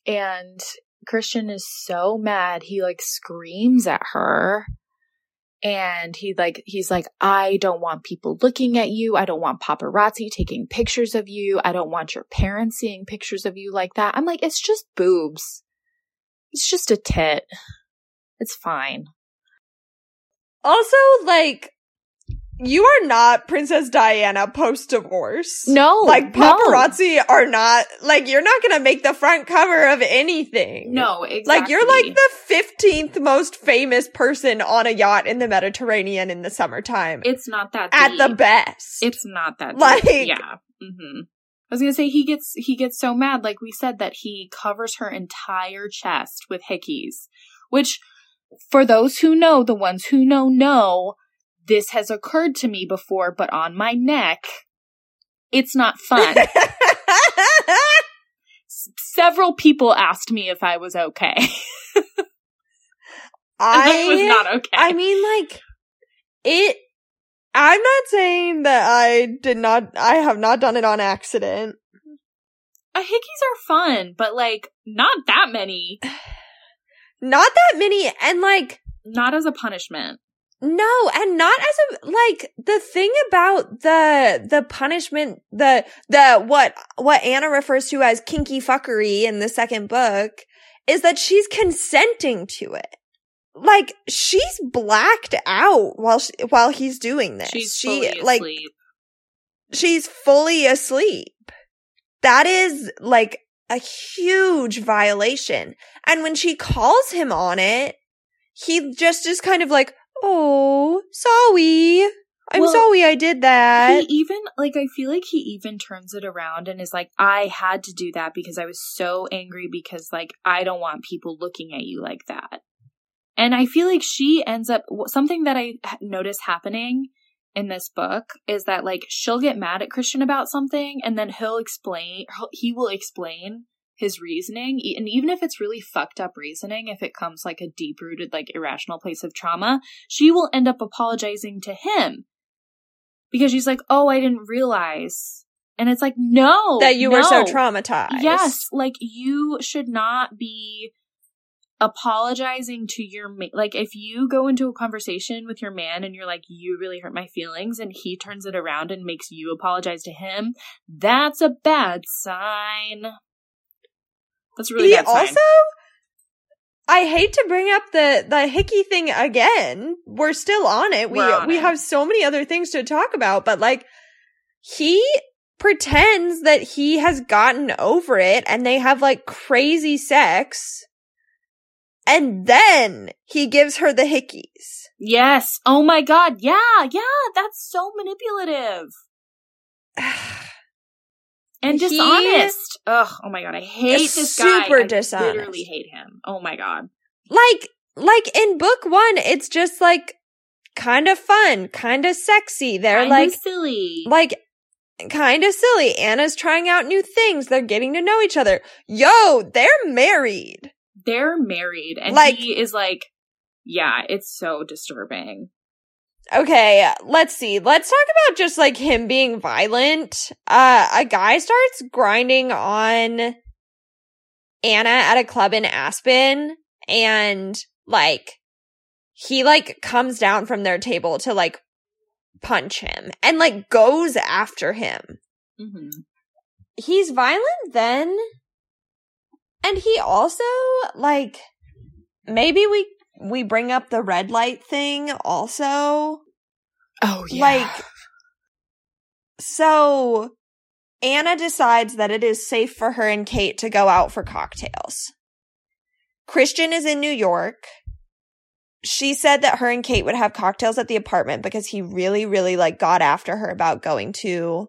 And christian is so mad he like screams at her and he like he's like i don't want people looking at you. I don't want paparazzi taking pictures of you. I don't want your parents seeing pictures of you like that. I'm like it's just boobs. It's just a tit. It's fine. Also like you are not Princess Diana post divorce. No, Like no. paparazzi are not like you're not gonna make the front cover of anything. No, exactly. Like you're like the fifteenth most famous person on a yacht in the Mediterranean in the summertime. It's not that at the best. It's not that deep. Like- yeah. Mm-hmm. I was gonna say he gets he gets so mad, like we said, that he covers her entire chest with hickeys. Which, for those who know, the ones who know know, this has occurred to me before, but on my neck, it's not fun. S- Several people asked me if I was okay. I was not okay. I mean like it I'm not saying that I did not I have not done it on accident. Uh, hickeys are fun, but like not that many. Not that many and like Not as a punishment. No, and not as a like the thing about the the punishment the the what what Ana refers to as kinky fuckery in the second book is that she's consenting to it. Like she's blacked out while she, while he's doing this. She's she fully like asleep. she's fully asleep. That is like a huge violation. And when she calls him on it, he just is kind of like, "Oh, sorry. I'm Well, sorry I did that." he even like I feel like he even turns it around and is like, I had to do that because I was so angry because like I don't want people looking at you like that. And I feel like she ends up something that I notice happening in this book is that like she'll get mad at Christian about something and then he'll explain he will explain his reasoning and even if it's really fucked up reasoning if it comes like a deep rooted like irrational place of trauma she will end up apologizing to him. Because she's like oh i didn't realize. And it's like no that you were so traumatized. yes like you should not be apologizing to your ma- like if you go into a conversation with your man and you're like you really hurt my feelings and he turns it around and makes you apologize to him that's a bad sign that's really he bad sign also I hate to bring up the the hickey thing again. We're still on it. We We're on we it. have so many other things to talk about, but like he pretends that he has gotten over it and they have like crazy sex. And then he gives her the hickeys. yes oh my god yeah yeah that's so manipulative and He- dishonest ugh oh my god i hate is this guy super dishonest. I literally hate him oh my god like like in book 1, it's just like kind of fun, kind of sexy. They're Kinda like silly like kind of silly. Ana's trying out new things. They're getting to know each other. Yo, they're married. they're married and Like- he is like yeah it's so disturbing Okay, let's see. Let's talk about just like him being violent. Uh, a guy starts grinding on Ana at a club in Aspen and like he like comes down from their table to like punch him and like goes after him. mm-hmm. he's violent then and he also like maybe we we bring up the red light thing also. Oh yeah. like so ana decides that it is safe for her and kate to go out for cocktails. Christian is in new york. She said that her and kate would have cocktails at the apartment because he really really like got after her about going to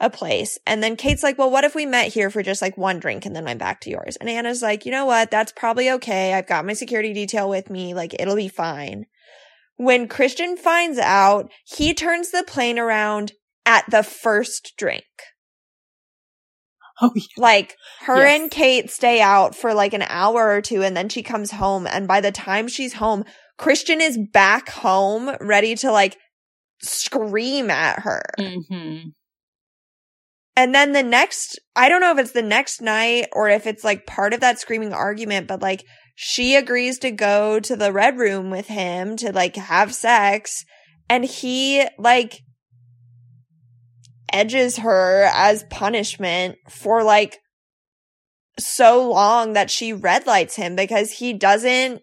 a place. And then Kate's like, well, what if we met here for just like one drink and then went back to yours? And Ana's like, you know what? That's probably okay. I've got my security detail with me. Like, it'll be fine. When Christian finds out, he turns the plane around at the first drink. oh yeah Like, her Yes. and Kate stay out for like an hour or two and then she comes home. And by the time she's home, Christian is back home ready to like scream at her. mm-hmm. And then the next, I don't know if it's the next night or if it's like part of that screaming argument, but like she agrees to go to the red room with him to like have sex. And he like edges her as punishment for like so long that she red lights him because he doesn't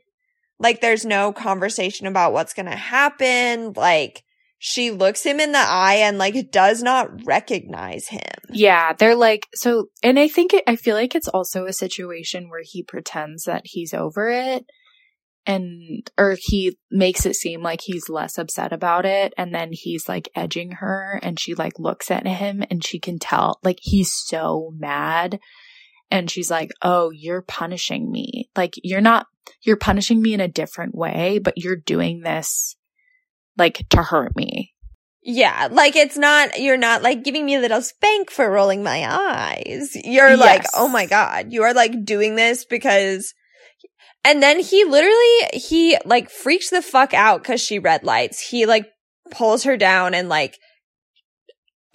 like there's no conversation about what's going to happen. Like she looks him in the eye and like does not recognize him. Yeah, they're like so and I think it, I feel like it's also a situation where he pretends that he's over it and or he makes it seem like he's less upset about it and then he's like edging her and she like looks at him and she can tell like he's so mad and she's like oh you're punishing me like you're not you're punishing me in a different way but you're doing this like to hurt me Yeah, like it's not, you're not like giving me a little spank for rolling my eyes. You're like, oh my God, you are like doing this because, and then he literally, he like freaks the fuck out because she red lights. He like pulls her down and like,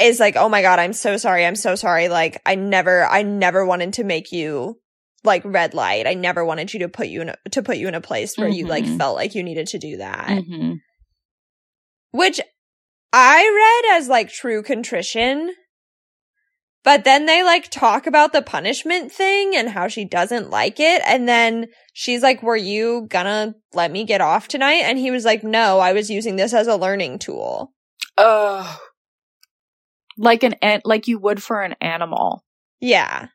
is like, oh my God, I'm so sorry. I'm so sorry. Like, I never, I never wanted to make you like red light. I never wanted you to put you in a, to put you in a place where you like Mhm. felt like you needed to do that mm-hmm. Which I read as like true contrition. But then they like talk about the punishment thing and how she doesn't like it. And then she's like, were you gonna let me get off tonight? And he was like, no, I was using this as a learning tool. Oh. Like an an- like you would for an animal. Yeah.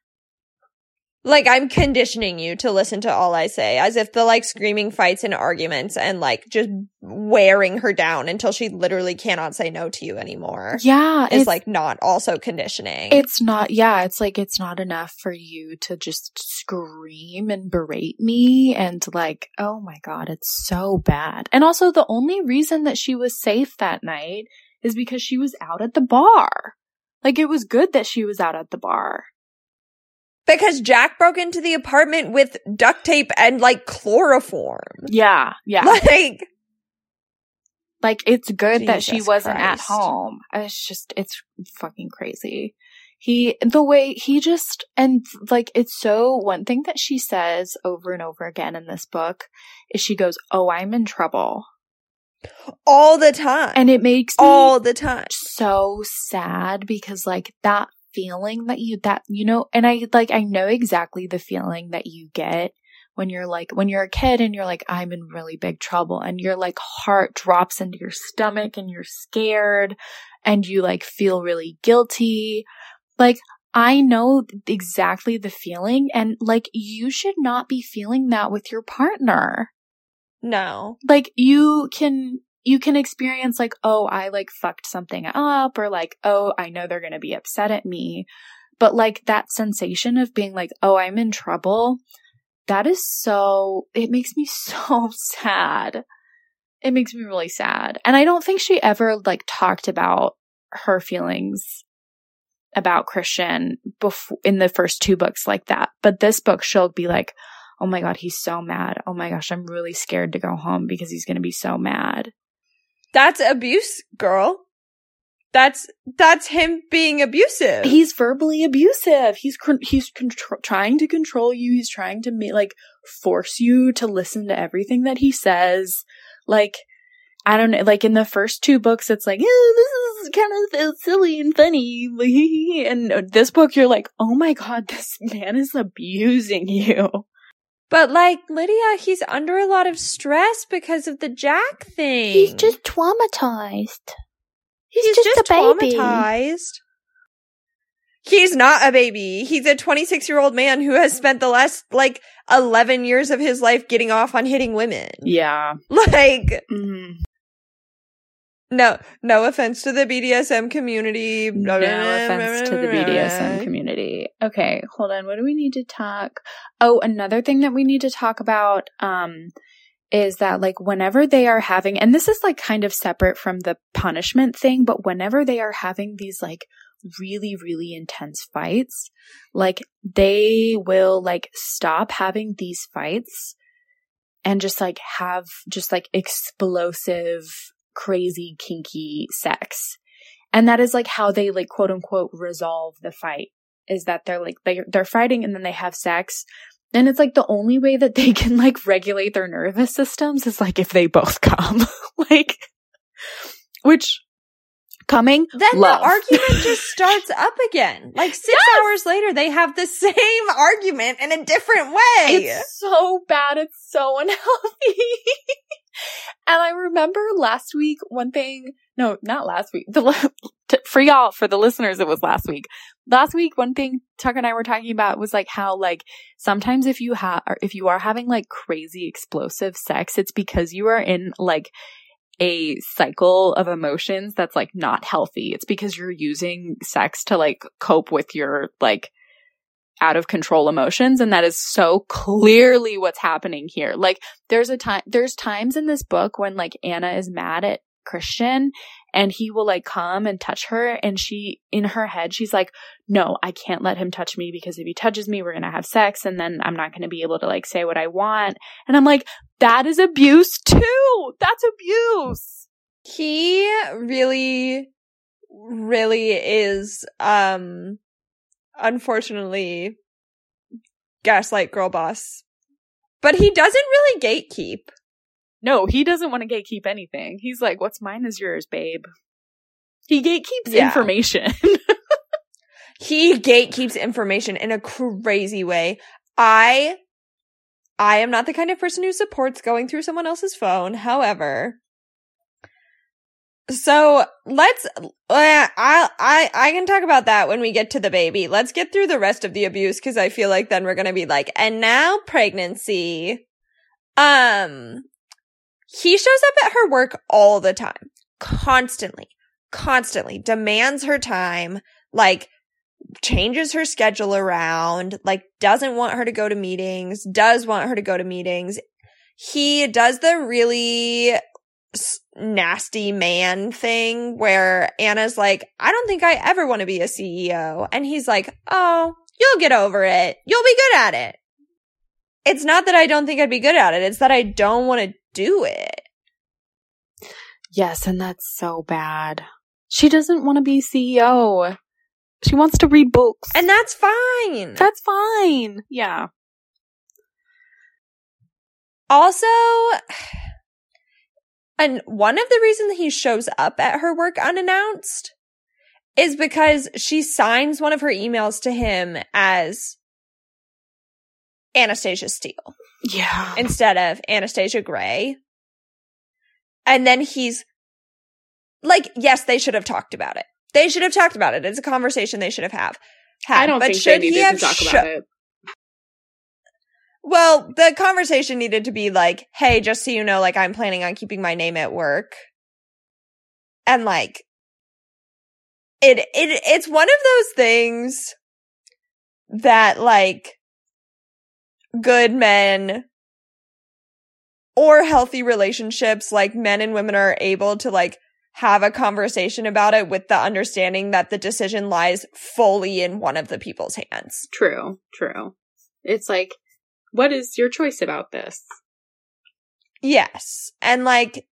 Like I'm conditioning you to listen to all I say as if the like screaming fights and arguments and like just wearing her down until she literally cannot say no to you anymore Yeah, is like not also conditioning. it's not yeah, it's like it's not enough for you to just scream and berate me and like, oh my god, it's so bad. And also the only reason that she was safe that night is because she was out at the bar. Like it was good that she was out at the bar. Because Jack broke into the apartment with duct tape and like chloroform. Yeah, yeah. Like, Like it's good that she wasn't at home. It's just it's fucking crazy. He the way he just and like it's so one thing that she says over and over again in this book is she goes, "Oh, I'm in trouble." all the time. And it makes me all the time. so sad because like that feeling that you that you know and I like I know exactly the feeling that you get when you're like when you're a kid and you're like I'm in really big trouble and your like heart drops into your stomach and you're scared and you like feel really guilty like I know exactly the feeling and like you should not be feeling that with your partner No. like you can you can experience like oh i like fucked something up or like oh i know they're going to be upset at me. But like that sensation of being like oh i'm in trouble that is so it makes me so sad. It makes me really sad. And i don't think she ever like talked about her feelings about christian before in the first two books like that. But this book she'll be like oh my god he's so mad. Oh my gosh i'm really scared to go home because he's going to be so mad That's abuse, girl. That's, that's him being abusive. he's verbally abusive he's he's trying to control you he's trying to ma- like force you to listen to everything that he says like I don't know, like in the first two books, it's like, this is kind of uh, silly and funny. And uh, this book, you're like, oh my God, this man is abusing you. But like, Lydia, he's under a lot of stress because of the Jack thing. He's just traumatized. He's, just just, a baby. traumatized. He's not a baby. He's a 26 year old man who has spent the last like 11 years of his life getting off on hitting women. Yeah. Like, Mm. No, no offense to the BDSM community. No offense to the BDSM community. Okay, hold on. What do we need to talk? Oh, another thing that we need to talk about um is that like whenever they are having and this is like kind of separate from the punishment thing, but whenever they are having these like really really intense fights, like they will like stop having these fights and just like have just like explosive crazy kinky sex and that is like how they like quote unquote resolve the fight is that they're like they're, they're fighting and then they have sex and it's like the only way that they can like regulate their nervous systems is like if they both come like which coming Then love. the argument just starts up again. Like six hours later, they have the same argument in a different way. It's so bad. It's so unhealthy. And I remember last week, one thing, no, not last week, the, for y'all, for the listeners, it was last week. Last week, one thing Tucker and I were talking about was like how, like, sometimes if you have, if you are having like crazy explosive sex, it's because you are in like a cycle of emotions that's like not healthy. It's because you're using sex to like cope with your like out of control emotions. And that is so clearly what's happening here. Like there's a time there's times in this book when like Ana is mad at Christian and he will like come and touch her and she in her head she's like no I can't let him touch me because if he touches me we're going to have sex and then I'm not going to be able to like say what I want. And I'm like that is abuse too. That's abuse. He really really is um unfortunately gaslight girl boss. But he doesn't really gatekeep. No he doesn't want to gatekeep anything. He's like what's mine is yours babe. He gatekeeps Yeah. information. He gatekeeps information in a crazy way. I i am not the kind of person who supports going through someone else's phone. However so let's uh, i i i can talk about that when we get to the baby. Let's get through the rest of the abuse because i feel like then we're gonna be like and now pregnancy. Um he shows up at her work all the time. Constantly. Constantly. Demands her time. Like changes her schedule around, like doesn't want her to go to meetings, does want her to go to meetings. He does the really nasty man thing where Ana's like, I don't think I ever want to be a CEO. And he's like, Oh, you'll get over it. You'll be good at it. It's not that I don't think I'd be good at it. It's that I don't want to do it. Yes, and that's so bad. She doesn't want to be CEO. She wants to read books. And that's fine. that's fine. Yeah. Also, and one of the reasons he shows up at her work unannounced is because she signs one of her emails to him as Anastasia Steele Yeah. instead of Anastasia Grey. And then he's like, yes, they should have talked about it. They should have talked about it. It's a conversation they should have have. Had. I don't but think should they he needed have to talk sho- about it. Well, the conversation needed to be like, hey, just so you know, like, I'm planning on keeping my name at work. And like, it, it, it's one of those things that like good men or healthy relationships, like men and women are able to like have a conversation about it with the understanding that the decision lies fully in one of the people's hands. True, true. It's like, what is your choice about this? Yes. And like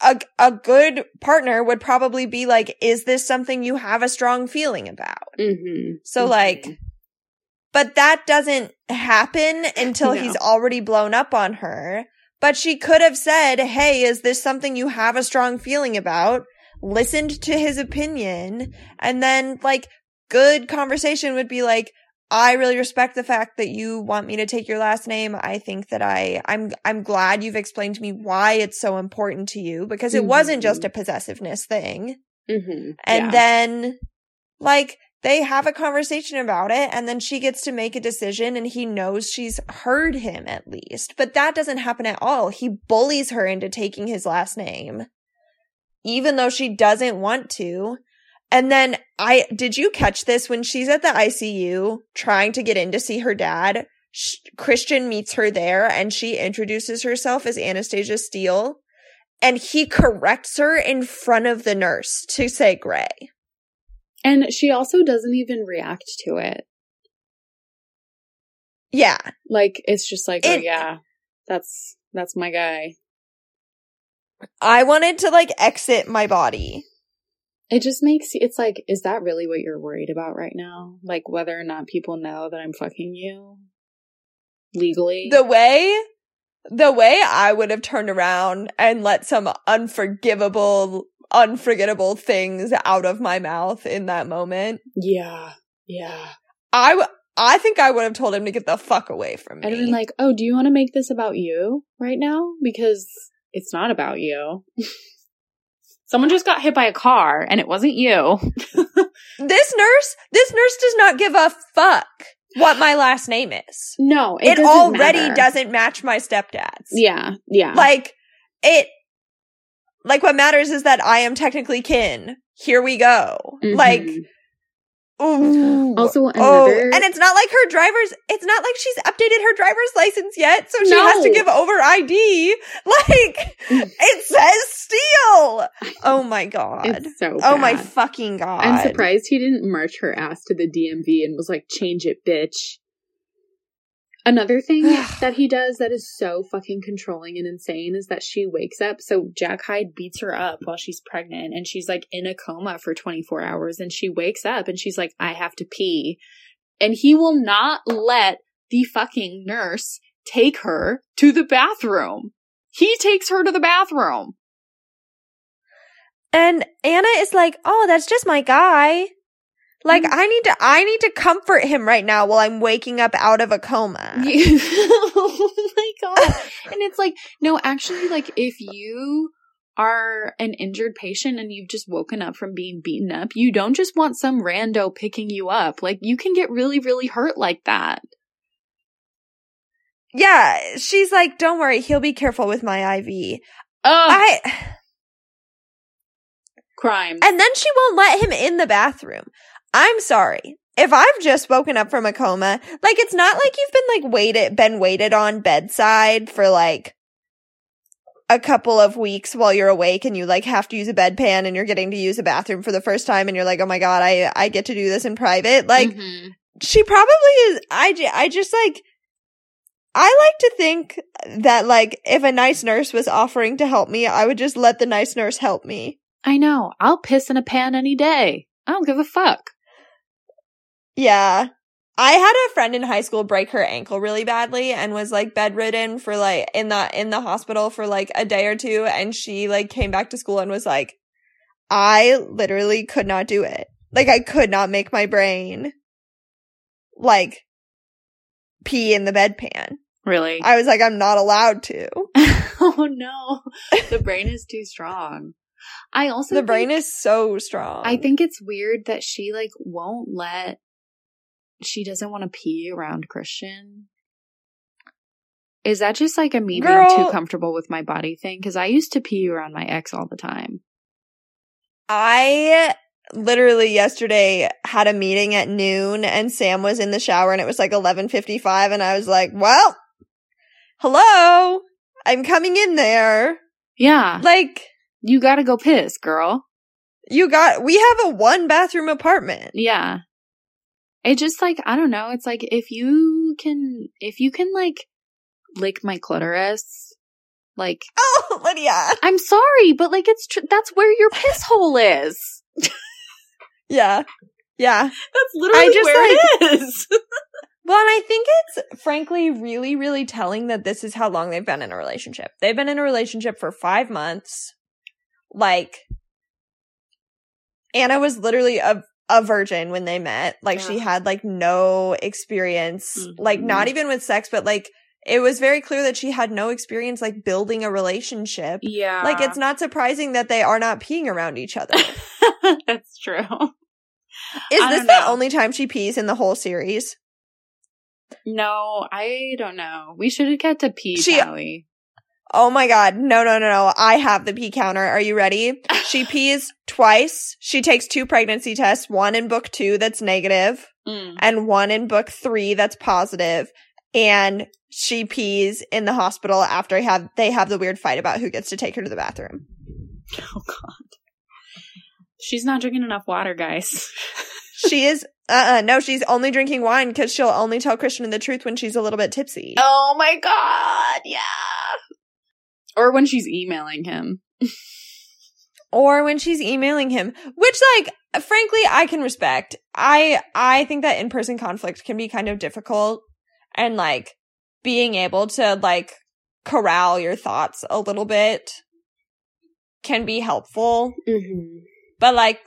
a a good partner would probably be like is this something you have a strong feeling about? Mm-hmm. So like but that doesn't happen until No. he's already blown up on her. But she could have said, "Hey, is this something you have a strong feeling about?" listened to his opinion and then like good conversation would be like I really respect the fact that you want me to take your last name. I think that I I'm I'm glad you've explained to me why it's so important to you because it wasn't just a possessiveness thing. Mm-hmm. And then like they have a conversation about it and then she gets to make a decision and he knows she's heard him at least. But that doesn't happen at all. He bullies her into taking his last name even though she doesn't want to. And then I did you catch this when she's at the ICU trying to get in to see her dad? Sh- Christian meets her there and she introduces herself as Anastasia Steele and he corrects her in front of the nurse to say Grey. and she also doesn't even react to it. Yeah. Like it's just like, oh yeah, that's that's my guy. I wanted to like exit my body. It just makes it's like, is that really what you're worried about right now? Like whether or not people know that I'm fucking you legally? The way the way I would have turned around and let some unforgivable unforgettable things out of my mouth in that moment. yeah, yeah. I w- I think I would have told him to get the fuck away from me. I'd have been like, oh, do you want to make this about you right now? Because it's not about you. Someone just got hit by a car and it wasn't you. This nurse, this nurse does not give a fuck what my last name is. No, It, doesn't already matter. doesn't match my stepdad's. Yeah, yeah. Like it like what matters is that I am technically kin. Here we go. Mhm. Like ooh. also Oh, another and it's not like her driver's, it's not like she's updated her driver's license yet, so she has to give over ID. Like, it says Steele! Oh my god. it's so Oh my fucking god. I'm surprised he didn't march her ass to the DMV and was like, change it, bitch. Another thing that he does that is so fucking controlling and insane is that she wakes up. So Jack Hyde beats her up while she's pregnant and she's like in a coma for 24 hours and she wakes up and she's like, I have to pee. And he will not let the fucking nurse take her to the bathroom. He takes her to the bathroom. And Ana is like, oh, that's just my guy. Like, Mm. I need to, I need to comfort him right now while I'm waking up out of a coma. oh my god. And it's like, no, actually, like if you are an injured patient and you've just woken up from being beaten up, you don't just want some rando picking you up. Like you can get really, really hurt like that. Yeah, she's like, don't worry, he'll be careful with my IV. Oh, I, crime. and then she won't let him in the bathroom. I'm sorry. If I've just woken up from a coma, like it's not like you've been like waited, been waited on bedside for like a couple of weeks while you're awake and you like have to use a bedpan and you're getting to use a bathroom for the first time and you're like, oh my god, I I get to do this in private. Like Mhm. she probably is. I I just like. I like to think that like if a nice nurse was offering to help me, I would just let the nice nurse help me. I know. I'll piss in a pan any day. I don't give a fuck. Yeah. I had a friend in high school break her ankle really badly and was like bedridden for like in the in the hospital for like a day or two and she like came back to school and was like I literally could not do it. Like I could not make my brain like pee in the bedpan. Really? I was like I'm not allowed to. oh no. The brain is too strong. I also The brain is so strong. I think it's weird that she like won't let she doesn't want to pee around Christian. Is that just like a me being too comfortable with my body thing? Because I used to pee around my ex all the time. I literally yesterday had a meeting at noon and Sam was in the shower and it was like 11:55 and I was like, "Well, hello. I'm coming in there." Yeah, Like, you gotta go piss, girl. you got we have a one bathroom apartment. Yeah. It just like I don't know. It's like if you can, if you can like lick my clitoris, like Oh, Lydia. I'm sorry, but like it's tr- that's where your piss hole is. Yeah. Yeah. That's literally just, where it is. Well, and I think it's frankly really, really telling that this is how long they've been in a relationship. They've been in a relationship for five months. Like, Ana was literally a, a virgin when they met. Like, she had like no experience, like, Mhm. not even with sex, but like, it was very clear that she had no experience like building a relationship. yeah, Like, it's not surprising that they are not peeing around each other. that's true. Is I this the know. only time she pees in the whole series? No, I don't know. We should get to pee, She- shall we? Oh my god. No, no, no, no. I have the pee counter. Are you ready? She pees twice. She takes two pregnancy tests, one in book two that's negative, Mm. and one in book three that's positive. And she pees in the hospital after have they have the weird fight about who gets to take her to the bathroom. Oh God, she's not drinking enough water, guys. She is uh uh no, she's only drinking wine because she'll only tell Christian the truth when she's a little bit tipsy. oh my God, yeah. Or when she's emailing him. or when she's emailing him which like frankly i can respect i i think that in-person conflict can be kind of difficult and like being able to like corral your thoughts a little bit can be helpful Mm-hmm. but like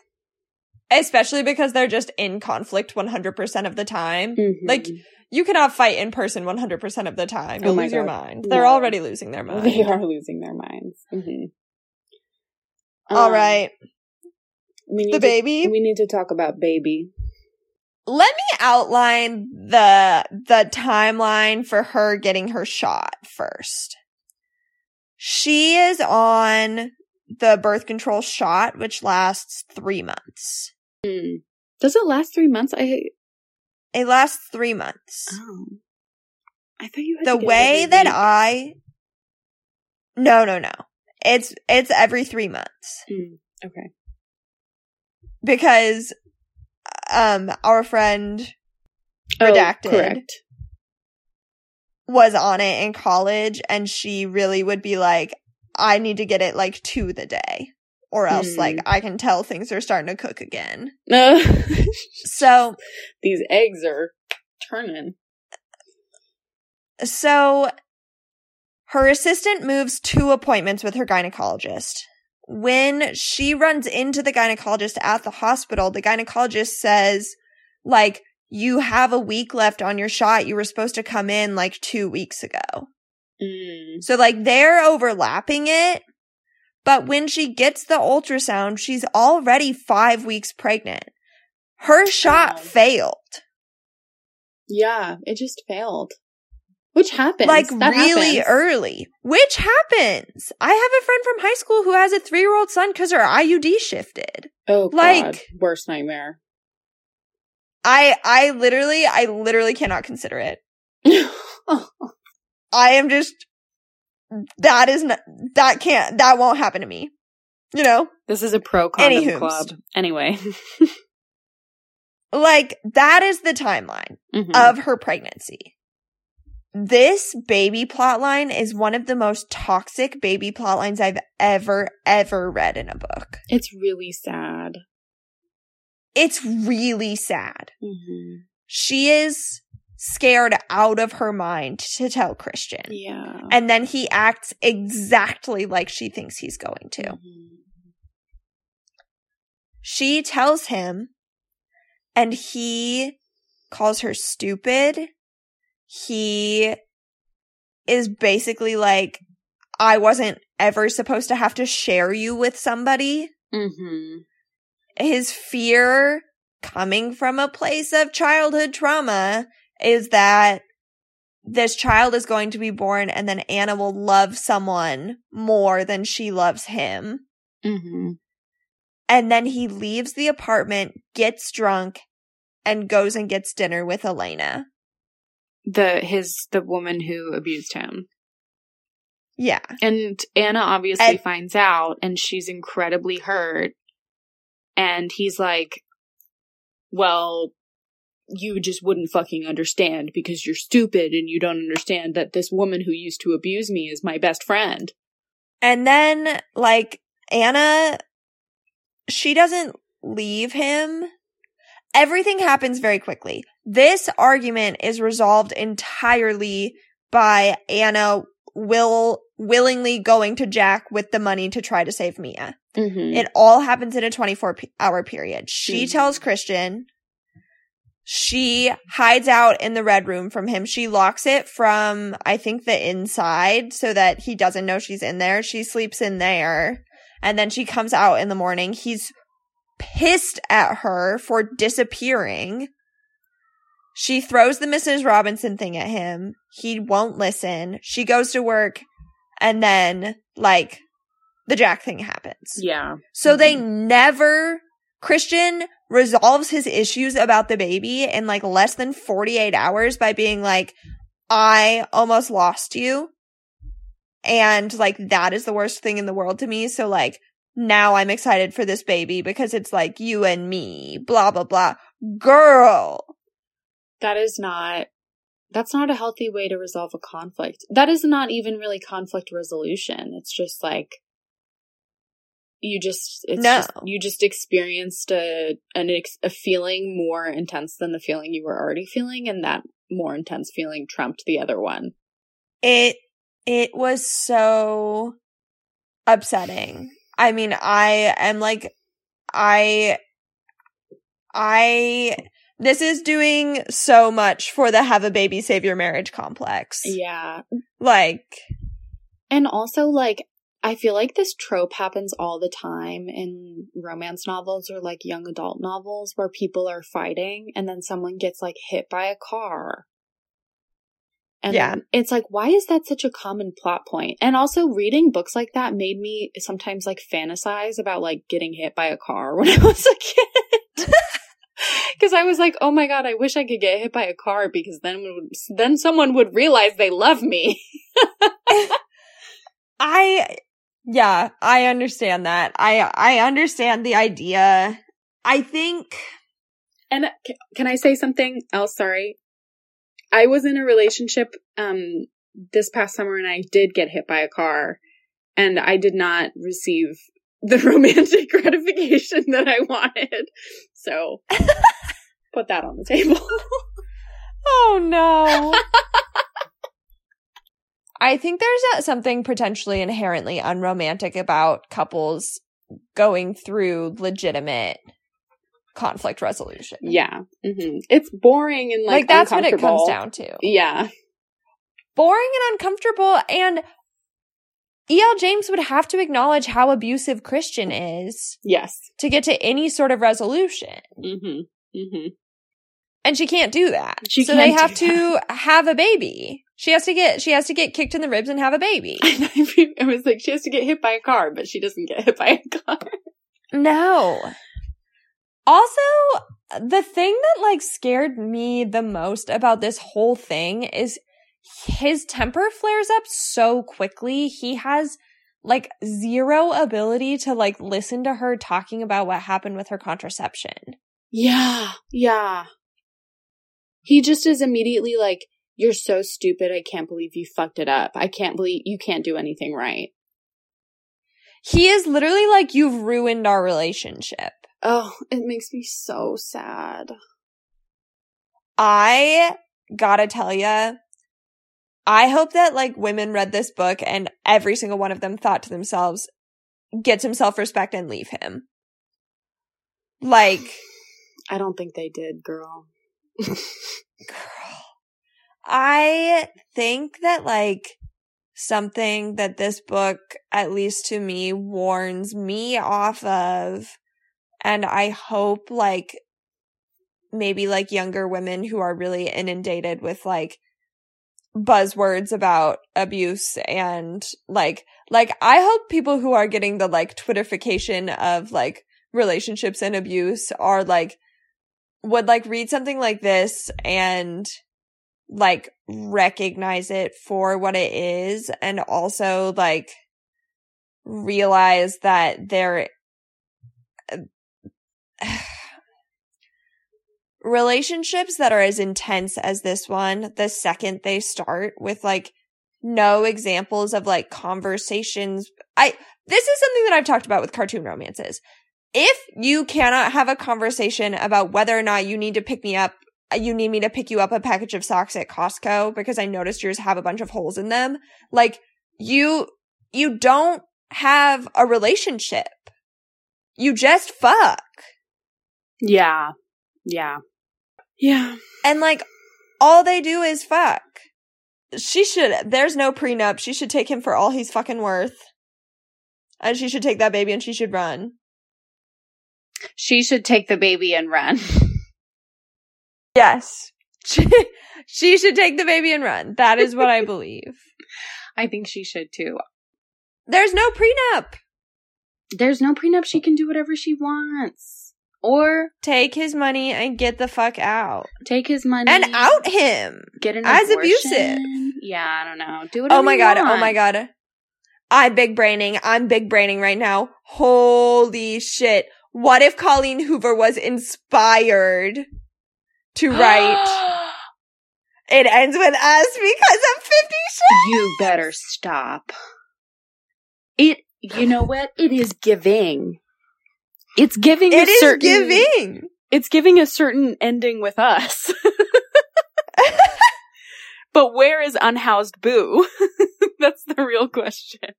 especially because they're just in conflict 100% of the time Mm-hmm. Like, you cannot fight in person 100% of the time. You'll Oh lose your mind. They're No. already losing their mind. They are losing their minds. hmm All right. we need The to- baby. we need to talk about baby. Let me outline the the timeline for her getting her shot first. She is on the birth control shot, which lasts three months. Hmm. Does it last three months? I It lasts three months. oh, I thought you had the way that week. I no no no it's it's every three months Hmm. Okay. because um our friend Oh, Redacted. correct. was on it in college and she really would be like I need to get it like to the day or else Hmm. like I can tell things are starting to cook again. No, So these eggs are turning. So her assistant moves two appointments with her gynecologist. When she runs into the gynecologist at the hospital, the gynecologist says, like, you have a week left on your shot. You were supposed to come in like two weeks ago. Mm. So like they're overlapping it. But when she gets the ultrasound, she's already five weeks pregnant. Her shot Wow. failed. Yeah, it just failed. Which happens. like That really happens. early, which happens. I have a friend from high school who has a three year old son because her IUD shifted. Oh, like- God. worst nightmare. I, I literally, I literally cannot consider it. I am just, that is not, that can't, that won't happen to me. You know? this is a pro condom Anywho's. club. Anyway. Like, that is the timeline Mhm. of her pregnancy. This baby plotline is one of the most toxic baby plotlines I've ever, ever read in a book. it's really sad. It's really sad. hmm She is scared out of her mind to tell Christian. Yeah. And then he acts exactly like she thinks he's going to. Mhm. She tells him, and he calls her stupid. He is basically like, I wasn't ever supposed to have to share you with somebody. Mhm. His fear coming from a place of childhood trauma is that this child is going to be born and then Ana will love someone more than she loves him. Mhm. And then he leaves the apartment, gets drunk, and goes and gets dinner with Elena. The his the woman who abused him. Yeah. And Ana obviously And- finds out and she's incredibly hurt. And he's like, Well, you just wouldn't fucking understand because you're stupid and you don't understand that this woman who used to abuse me is my best friend. And then, like, Ana, she doesn't leave him. Everything happens very quickly. This argument is resolved entirely by Ana will willingly going to Jack with the money to try to save Mia. Mm-hmm. It all happens in a 24 p- hour period. She Mhm. tells Christian. She hides out in the red room from him. She locks it from, I think, the inside so that he doesn't know she's in there. She sleeps in there. And then she comes out in the morning. He's pissed at her for disappearing. She throws the Mrs. Robinson thing at him. He won't listen. She goes to work. And then, like, the Jack thing happens. yeah. So they mm-hmm. never, Christian resolves his issues about the baby in like less than 48 hours by being like, I almost lost you. And like, that is the worst thing in the world to me. So like, now I'm excited for this baby because it's like you and me, blah, blah, blah. Girl. That is not that's not a healthy way to resolve a conflict. That is not even really conflict resolution. It's just like you just it's No. just, you just experienced a an ex, a feeling more intense than the feeling you were already feeling and that more intense feeling trumped the other one. It, it was so upsetting. I mean, I am like, I, I, This is doing so much for the have a baby save your marriage complex. Yeah. Like, And also, like, I feel like this trope happens all the time in romance novels or like young adult novels where people are fighting and then someone gets like hit by a car. And Yeah. it's like, why is that such a common plot point? And also, reading books like that made me sometimes like fantasize about like getting hit by a car when I was a kid. Because I was like, oh my god, I wish I could get hit by a car because then then someone would realize they love me. I, yeah, I understand that. I, I understand the idea. I think, And can I say something else? Sorry. I was in a relationship um this past summer and I did get hit by a car and I did not receive the romantic gratification that I wanted. So put that on the table. oh no. I think there's a, something potentially inherently unromantic about couples going through legitimate conflict resolution. yeah. hmm It's boring and like, Like, that's what it comes down to. Yeah. Boring and uncomfortable and E.L. James would have to acknowledge how abusive Christian is Yes. to get to any sort of resolution. hmm hmm And she can't do that. She so they have to have a baby. She has to get she has to get kicked in the ribs and have a baby. I was like, she has to get hit by a car, but she doesn't get hit by a car. No. Also, the thing that like scared me the most about this whole thing is his temper flares up so quickly. He has like zero ability to like listen to her talking about what happened with her contraception. Yeah, yeah. He just is immediately like, You're so stupid. I can't believe you fucked it up. I can't believe you can't do anything right. He is literally like, you've ruined our relationship. Oh, it makes me so sad. I gotta tell ya, I hope that like women read this book and every single one of them thought to themselves, get some self respect and leave him. Like, I don't think they did, girl. I think that like something that this book, at least to me, warns me off of, and I hope like maybe like younger women who are really inundated with like buzzwords about abuse and like like I hope people who are getting the like twitterification of like relationships and abuse are like would like read something like this and like recognize it for what it is and also like realize that there relationships that are as intense as this one the second they start with like no examples of like conversations i this is something that i've talked about with cartoon romances. If you cannot have a conversation about whether or not you need to pick me up you need me to pick you up a package of socks at Costco because I noticed yours have a bunch of holes in them. Like you, you don't have a relationship. You just fuck. Yeah. Yeah. Yeah. And like all they do is fuck. She should, there's no prenup. She should take him for all he's fucking worth. And she should take that baby and she should run. She should take the baby and run. Yes. She, she should take the baby and run. That is what I believe. I think she should too. There's no prenup. There's no prenup. She can do whatever she wants. Or Take his money and get the fuck out. take his money And out him. Get an as abortion. abusive. Yeah, I don't know. Do it. Oh my you god. Oh my god. I'm big braining. I'm big braining right now. Holy shit. What if Colleen Hoover was inspired to write It Ends With Us because of Fifty Shades? you better stop. It. You know what? It is giving. It's giving. It a is certain, giving. It's giving a certain ending with us. but where is unhoused Boo? That's the real question.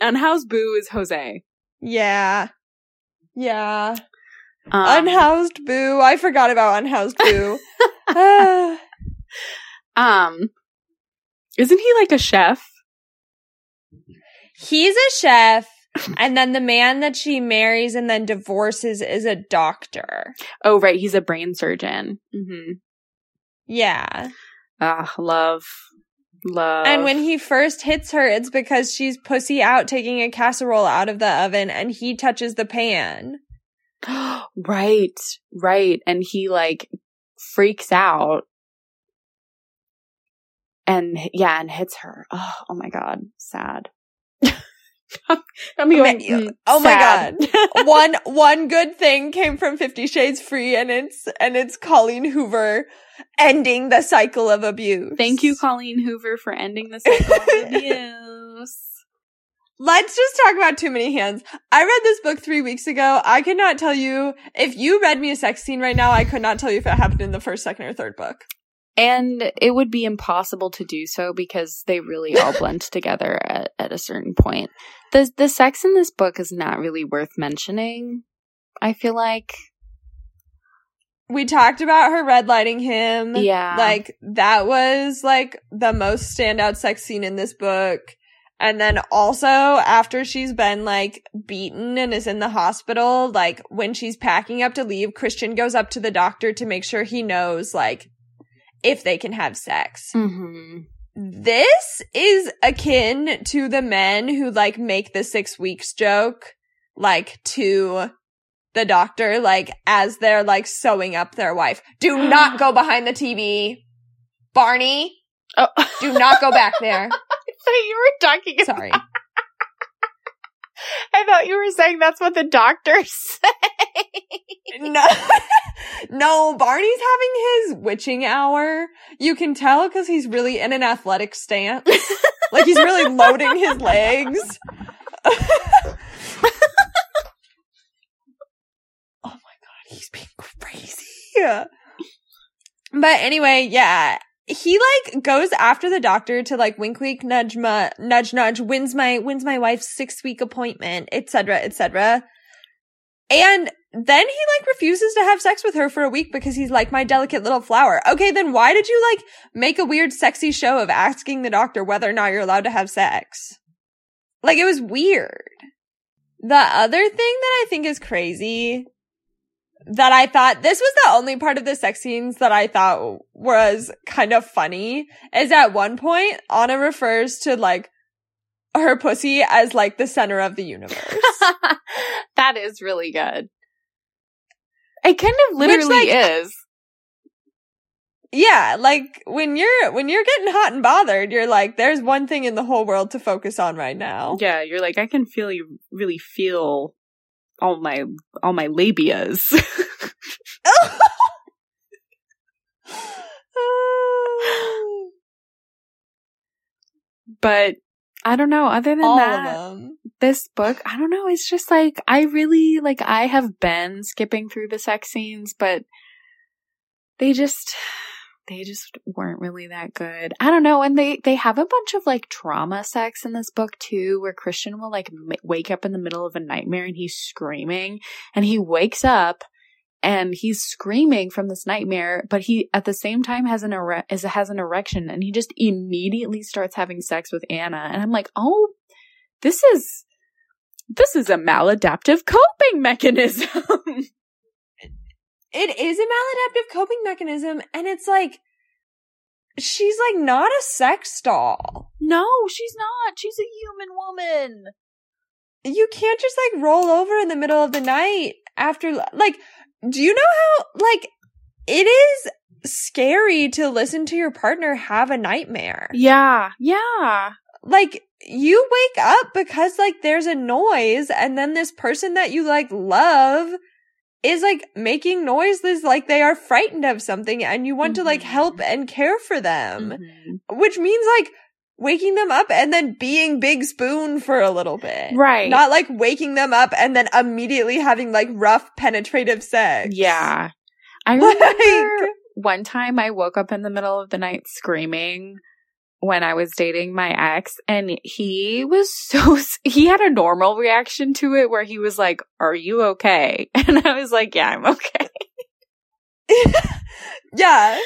Unhoused Boo is Jose. Yeah. Yeah. Um, unhoused Boo. I forgot about unhoused Boo. Um, isn't he like a chef? He's a chef, and then the man that she marries and then divorces is a doctor. Oh, right. He's a brain surgeon. Mm-hmm. Yeah. Ah, love. Love. And when he first hits her, it's because she's pussy out taking a casserole out of the oven and he touches the pan. right, right. And he like freaks out. And yeah, and hits her. Oh, oh my god, sad. I'm going. Mm, oh my god. one one good thing came from 50 Shades Freed and it's and it's Colleen Hoover ending the cycle of abuse. Thank you, Colleen Hoover, for ending the cycle of abuse. Let's just talk about Too Many Hands. I read this book three weeks ago. I could not tell you if you read me a sex scene right now. I could not tell you if it happened in the first, second, or third book. And it would be impossible to do so because they really all blend together at, at a certain point. The the sex in this book is not really worth mentioning. I feel like We talked about her red lighting him. Yeah. Like that was like the most standout sex scene in this book. And then also after she's been like beaten and is in the hospital, like when she's packing up to leave, Christian goes up to the doctor to make sure he knows like if they can have sex. mhm. This is akin to the men who like make the six weeks joke, like to the doctor, like as they're like sewing up their wife. Do not go behind the TV. Barney, Oh. do not go back there. Thought you were talking. about- Sorry. I thought you were saying that's what the doctors say. No, no, Barney's having his witching hour. You can tell because he's really in an athletic stance. like he's really loading his legs. oh my god, he's being crazy. But anyway, yeah. He like goes after the doctor to like wink wink nudge ma- nudge nudge wins my wins my wife's six week appointment, etc. etc. And then he like refuses to have sex with her for a week because he's like my delicate little flower. Okay, then why did you like make a weird sexy show of asking the doctor whether or not you're allowed to have sex? Like it was weird. The other thing that I think is crazy that I thought this was the only part of the sex scenes that I thought was kind of funny is at one point Ana refers to like her pussy as like the center of the universe. that is really good. It kind of Which, literally like- is. Yeah, like when you're when you're getting hot and bothered, you're like, there's one thing in the whole world to focus on right now. Yeah, you're like I can feel you really feel all my all my labias. but I don't know. Other than All that, this book, I don't know. It's just like I really like. I have been skipping through the sex scenes, but they just they just weren't really that good. I don't know. And they they have a bunch of like trauma sex in this book too, where Christian will like m- wake up in the middle of a nightmare and he's screaming, and he wakes up. And he's screaming from this nightmare, but he at the same time has an ere- is has an erection, and he just immediately starts having sex with Ana. And I'm like, oh, this is this is a maladaptive coping mechanism. It is a maladaptive coping mechanism, and it's like she's like not a sex doll. no, she's not. She's a human woman. You can't just like roll over in the middle of the night after like do you know how like it is scary to listen to your partner have a nightmare. Yeah, yeah. Like you wake up because like there's a noise and then this person that you like love is like making noises like they are frightened of something and you want to like Mhm. help and care for them, Mhm. which means like waking them up and then being big spoon for a little bit. Right. Not like waking them up and then immediately having like rough penetrative sex. Yeah. I Like- remember one time I woke up in the middle of the night screaming when I was dating my ex and he was so, he had a normal reaction to it where he was like, are you okay? And I was like, yeah, I'm okay. yeah.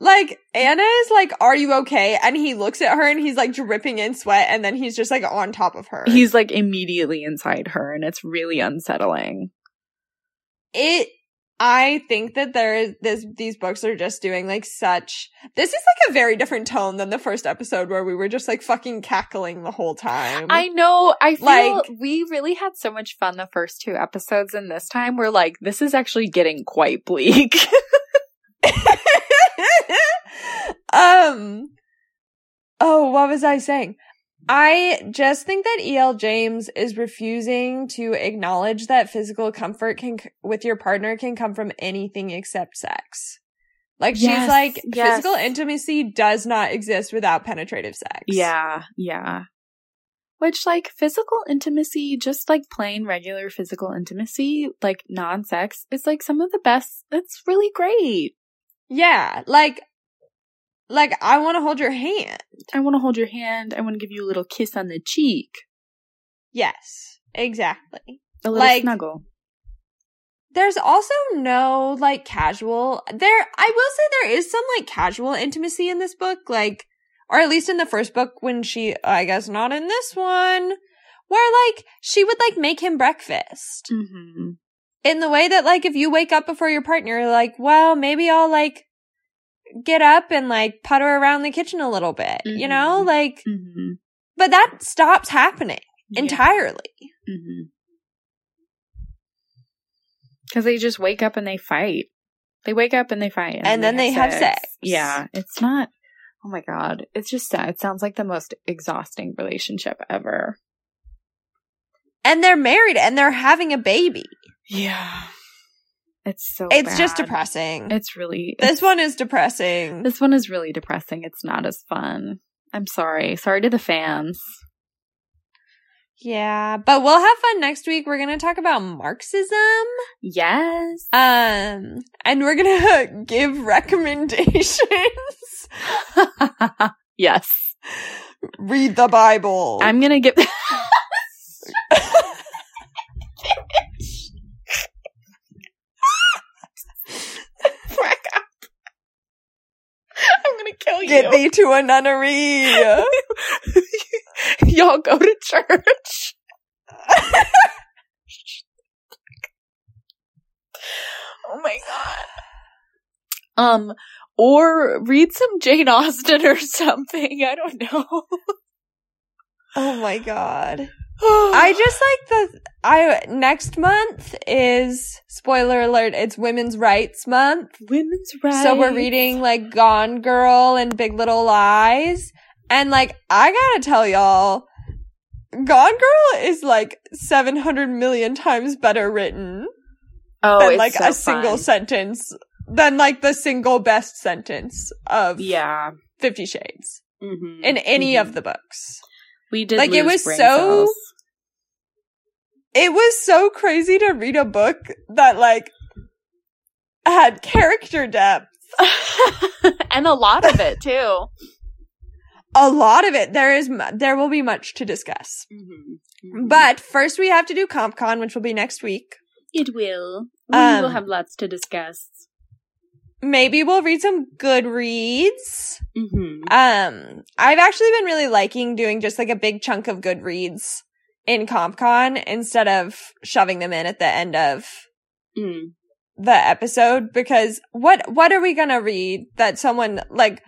Like Ana is like, "Are you okay?" And he looks at her and he's like dripping in sweat and then he's just like on top of her. He's like immediately inside her and it's really unsettling. it I think that there is this these books are just doing like such this is like a very different tone than the first episode where we were just like fucking cackling the whole time. I know. I feel Like- we really had so much fun the first two episodes, and this time we're like, this is actually getting quite bleak. um oh what was i saying i just think that E.L. James is refusing to acknowledge that physical comfort can with your partner can come from anything except sex like she's like yes. physical intimacy does not exist without penetrative sex yeah, yeah. Which, like, physical intimacy, just like plain regular physical intimacy, like non sex, is like some of the best. It's really great. yeah like like i want to hold your hand I want to hold your hand. I want to give you a little kiss on the cheek, yes exactly a little Like- snuggle. there's also no like casual there i will say there is some like casual intimacy in this book like or at least in the first book when she i guess not in this one where like she would like make him breakfast Mm-hmm. in the way that like if you wake up before your partner you're like well maybe i'll like get up and like putter around the kitchen a little bit you know like Mm-hmm. but that stops happening entirely Mm-hmm. Because they just wake up and they fight. They wake up and they fight, And then they have sex. Yeah, it's not. Oh my god, it's just sad. It sounds like the most exhausting relationship ever. and they're married and they're having a baby Yeah, it's so. it's just depressing It's really This one is depressing. This one is really depressing. It's not as fun. I'm sorry. Sorry to the fans. Yeah, but we'll have fun next week. We're going to talk about Marxism. Yes. Um, and we're going to give recommendations. yes. Read the Bible. I'm gonna give. Frick up. I'm gonna kill you. Get thee to a nunnery. Y'all go to church. oh my god. Um, or read some Jane Austen or something. I don't know. oh my god. I just like the I next month is spoiler alert, it's women's rights month. women's rights. So we're reading like Gone Girl and Big Little Lies. And like, I gotta tell y'all, Gone Girl is like 700 million times better written oh, than it's like so a single sentence, than like the single best sentence of Yeah. Fifty Shades Mm-hmm. in any of the books. We did like, it was so- cells. It was so crazy to read a book that like had character depth. and a lot of it too. A lot of it. There is, there will be much to discuss. Mm-hmm. But first we have to do CompCon, which will be next week. it will. We Um, will have lots to discuss. Maybe we'll read some good reads. Mm-hmm. Um, I've actually been really liking doing just like a big chunk of good reads in CompCon instead of shoving them in at the end of Mm. the episode because what what are we gonna read that someone like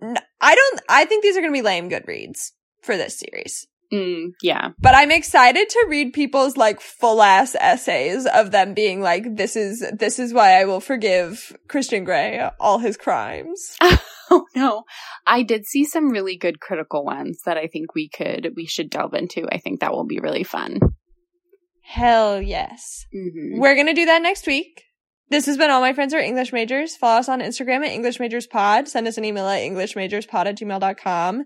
I don't I think these are gonna be lame good reads for this series. Mm. Yeah. But I'm excited to read people's like full ass essays of them being like, this is, this is why I will forgive Christian Grey all his crimes. Oh no. I did see some really good critical ones that I think we could we should delve into. I think that will be really fun. Hell yes. Mm-hmm. We're gonna do that next week. This has been All My Friends Are English Majors. Follow us on Instagram at English Majors Pod. Send us an email at EnglishMajorsPod at gmail.com.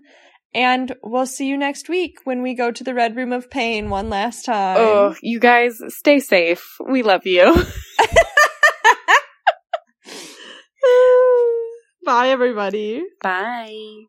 And we'll see you next week when we go to the Red Room of Pain one last time. Oh, you guys stay safe. We love you. Bye, everybody. Bye.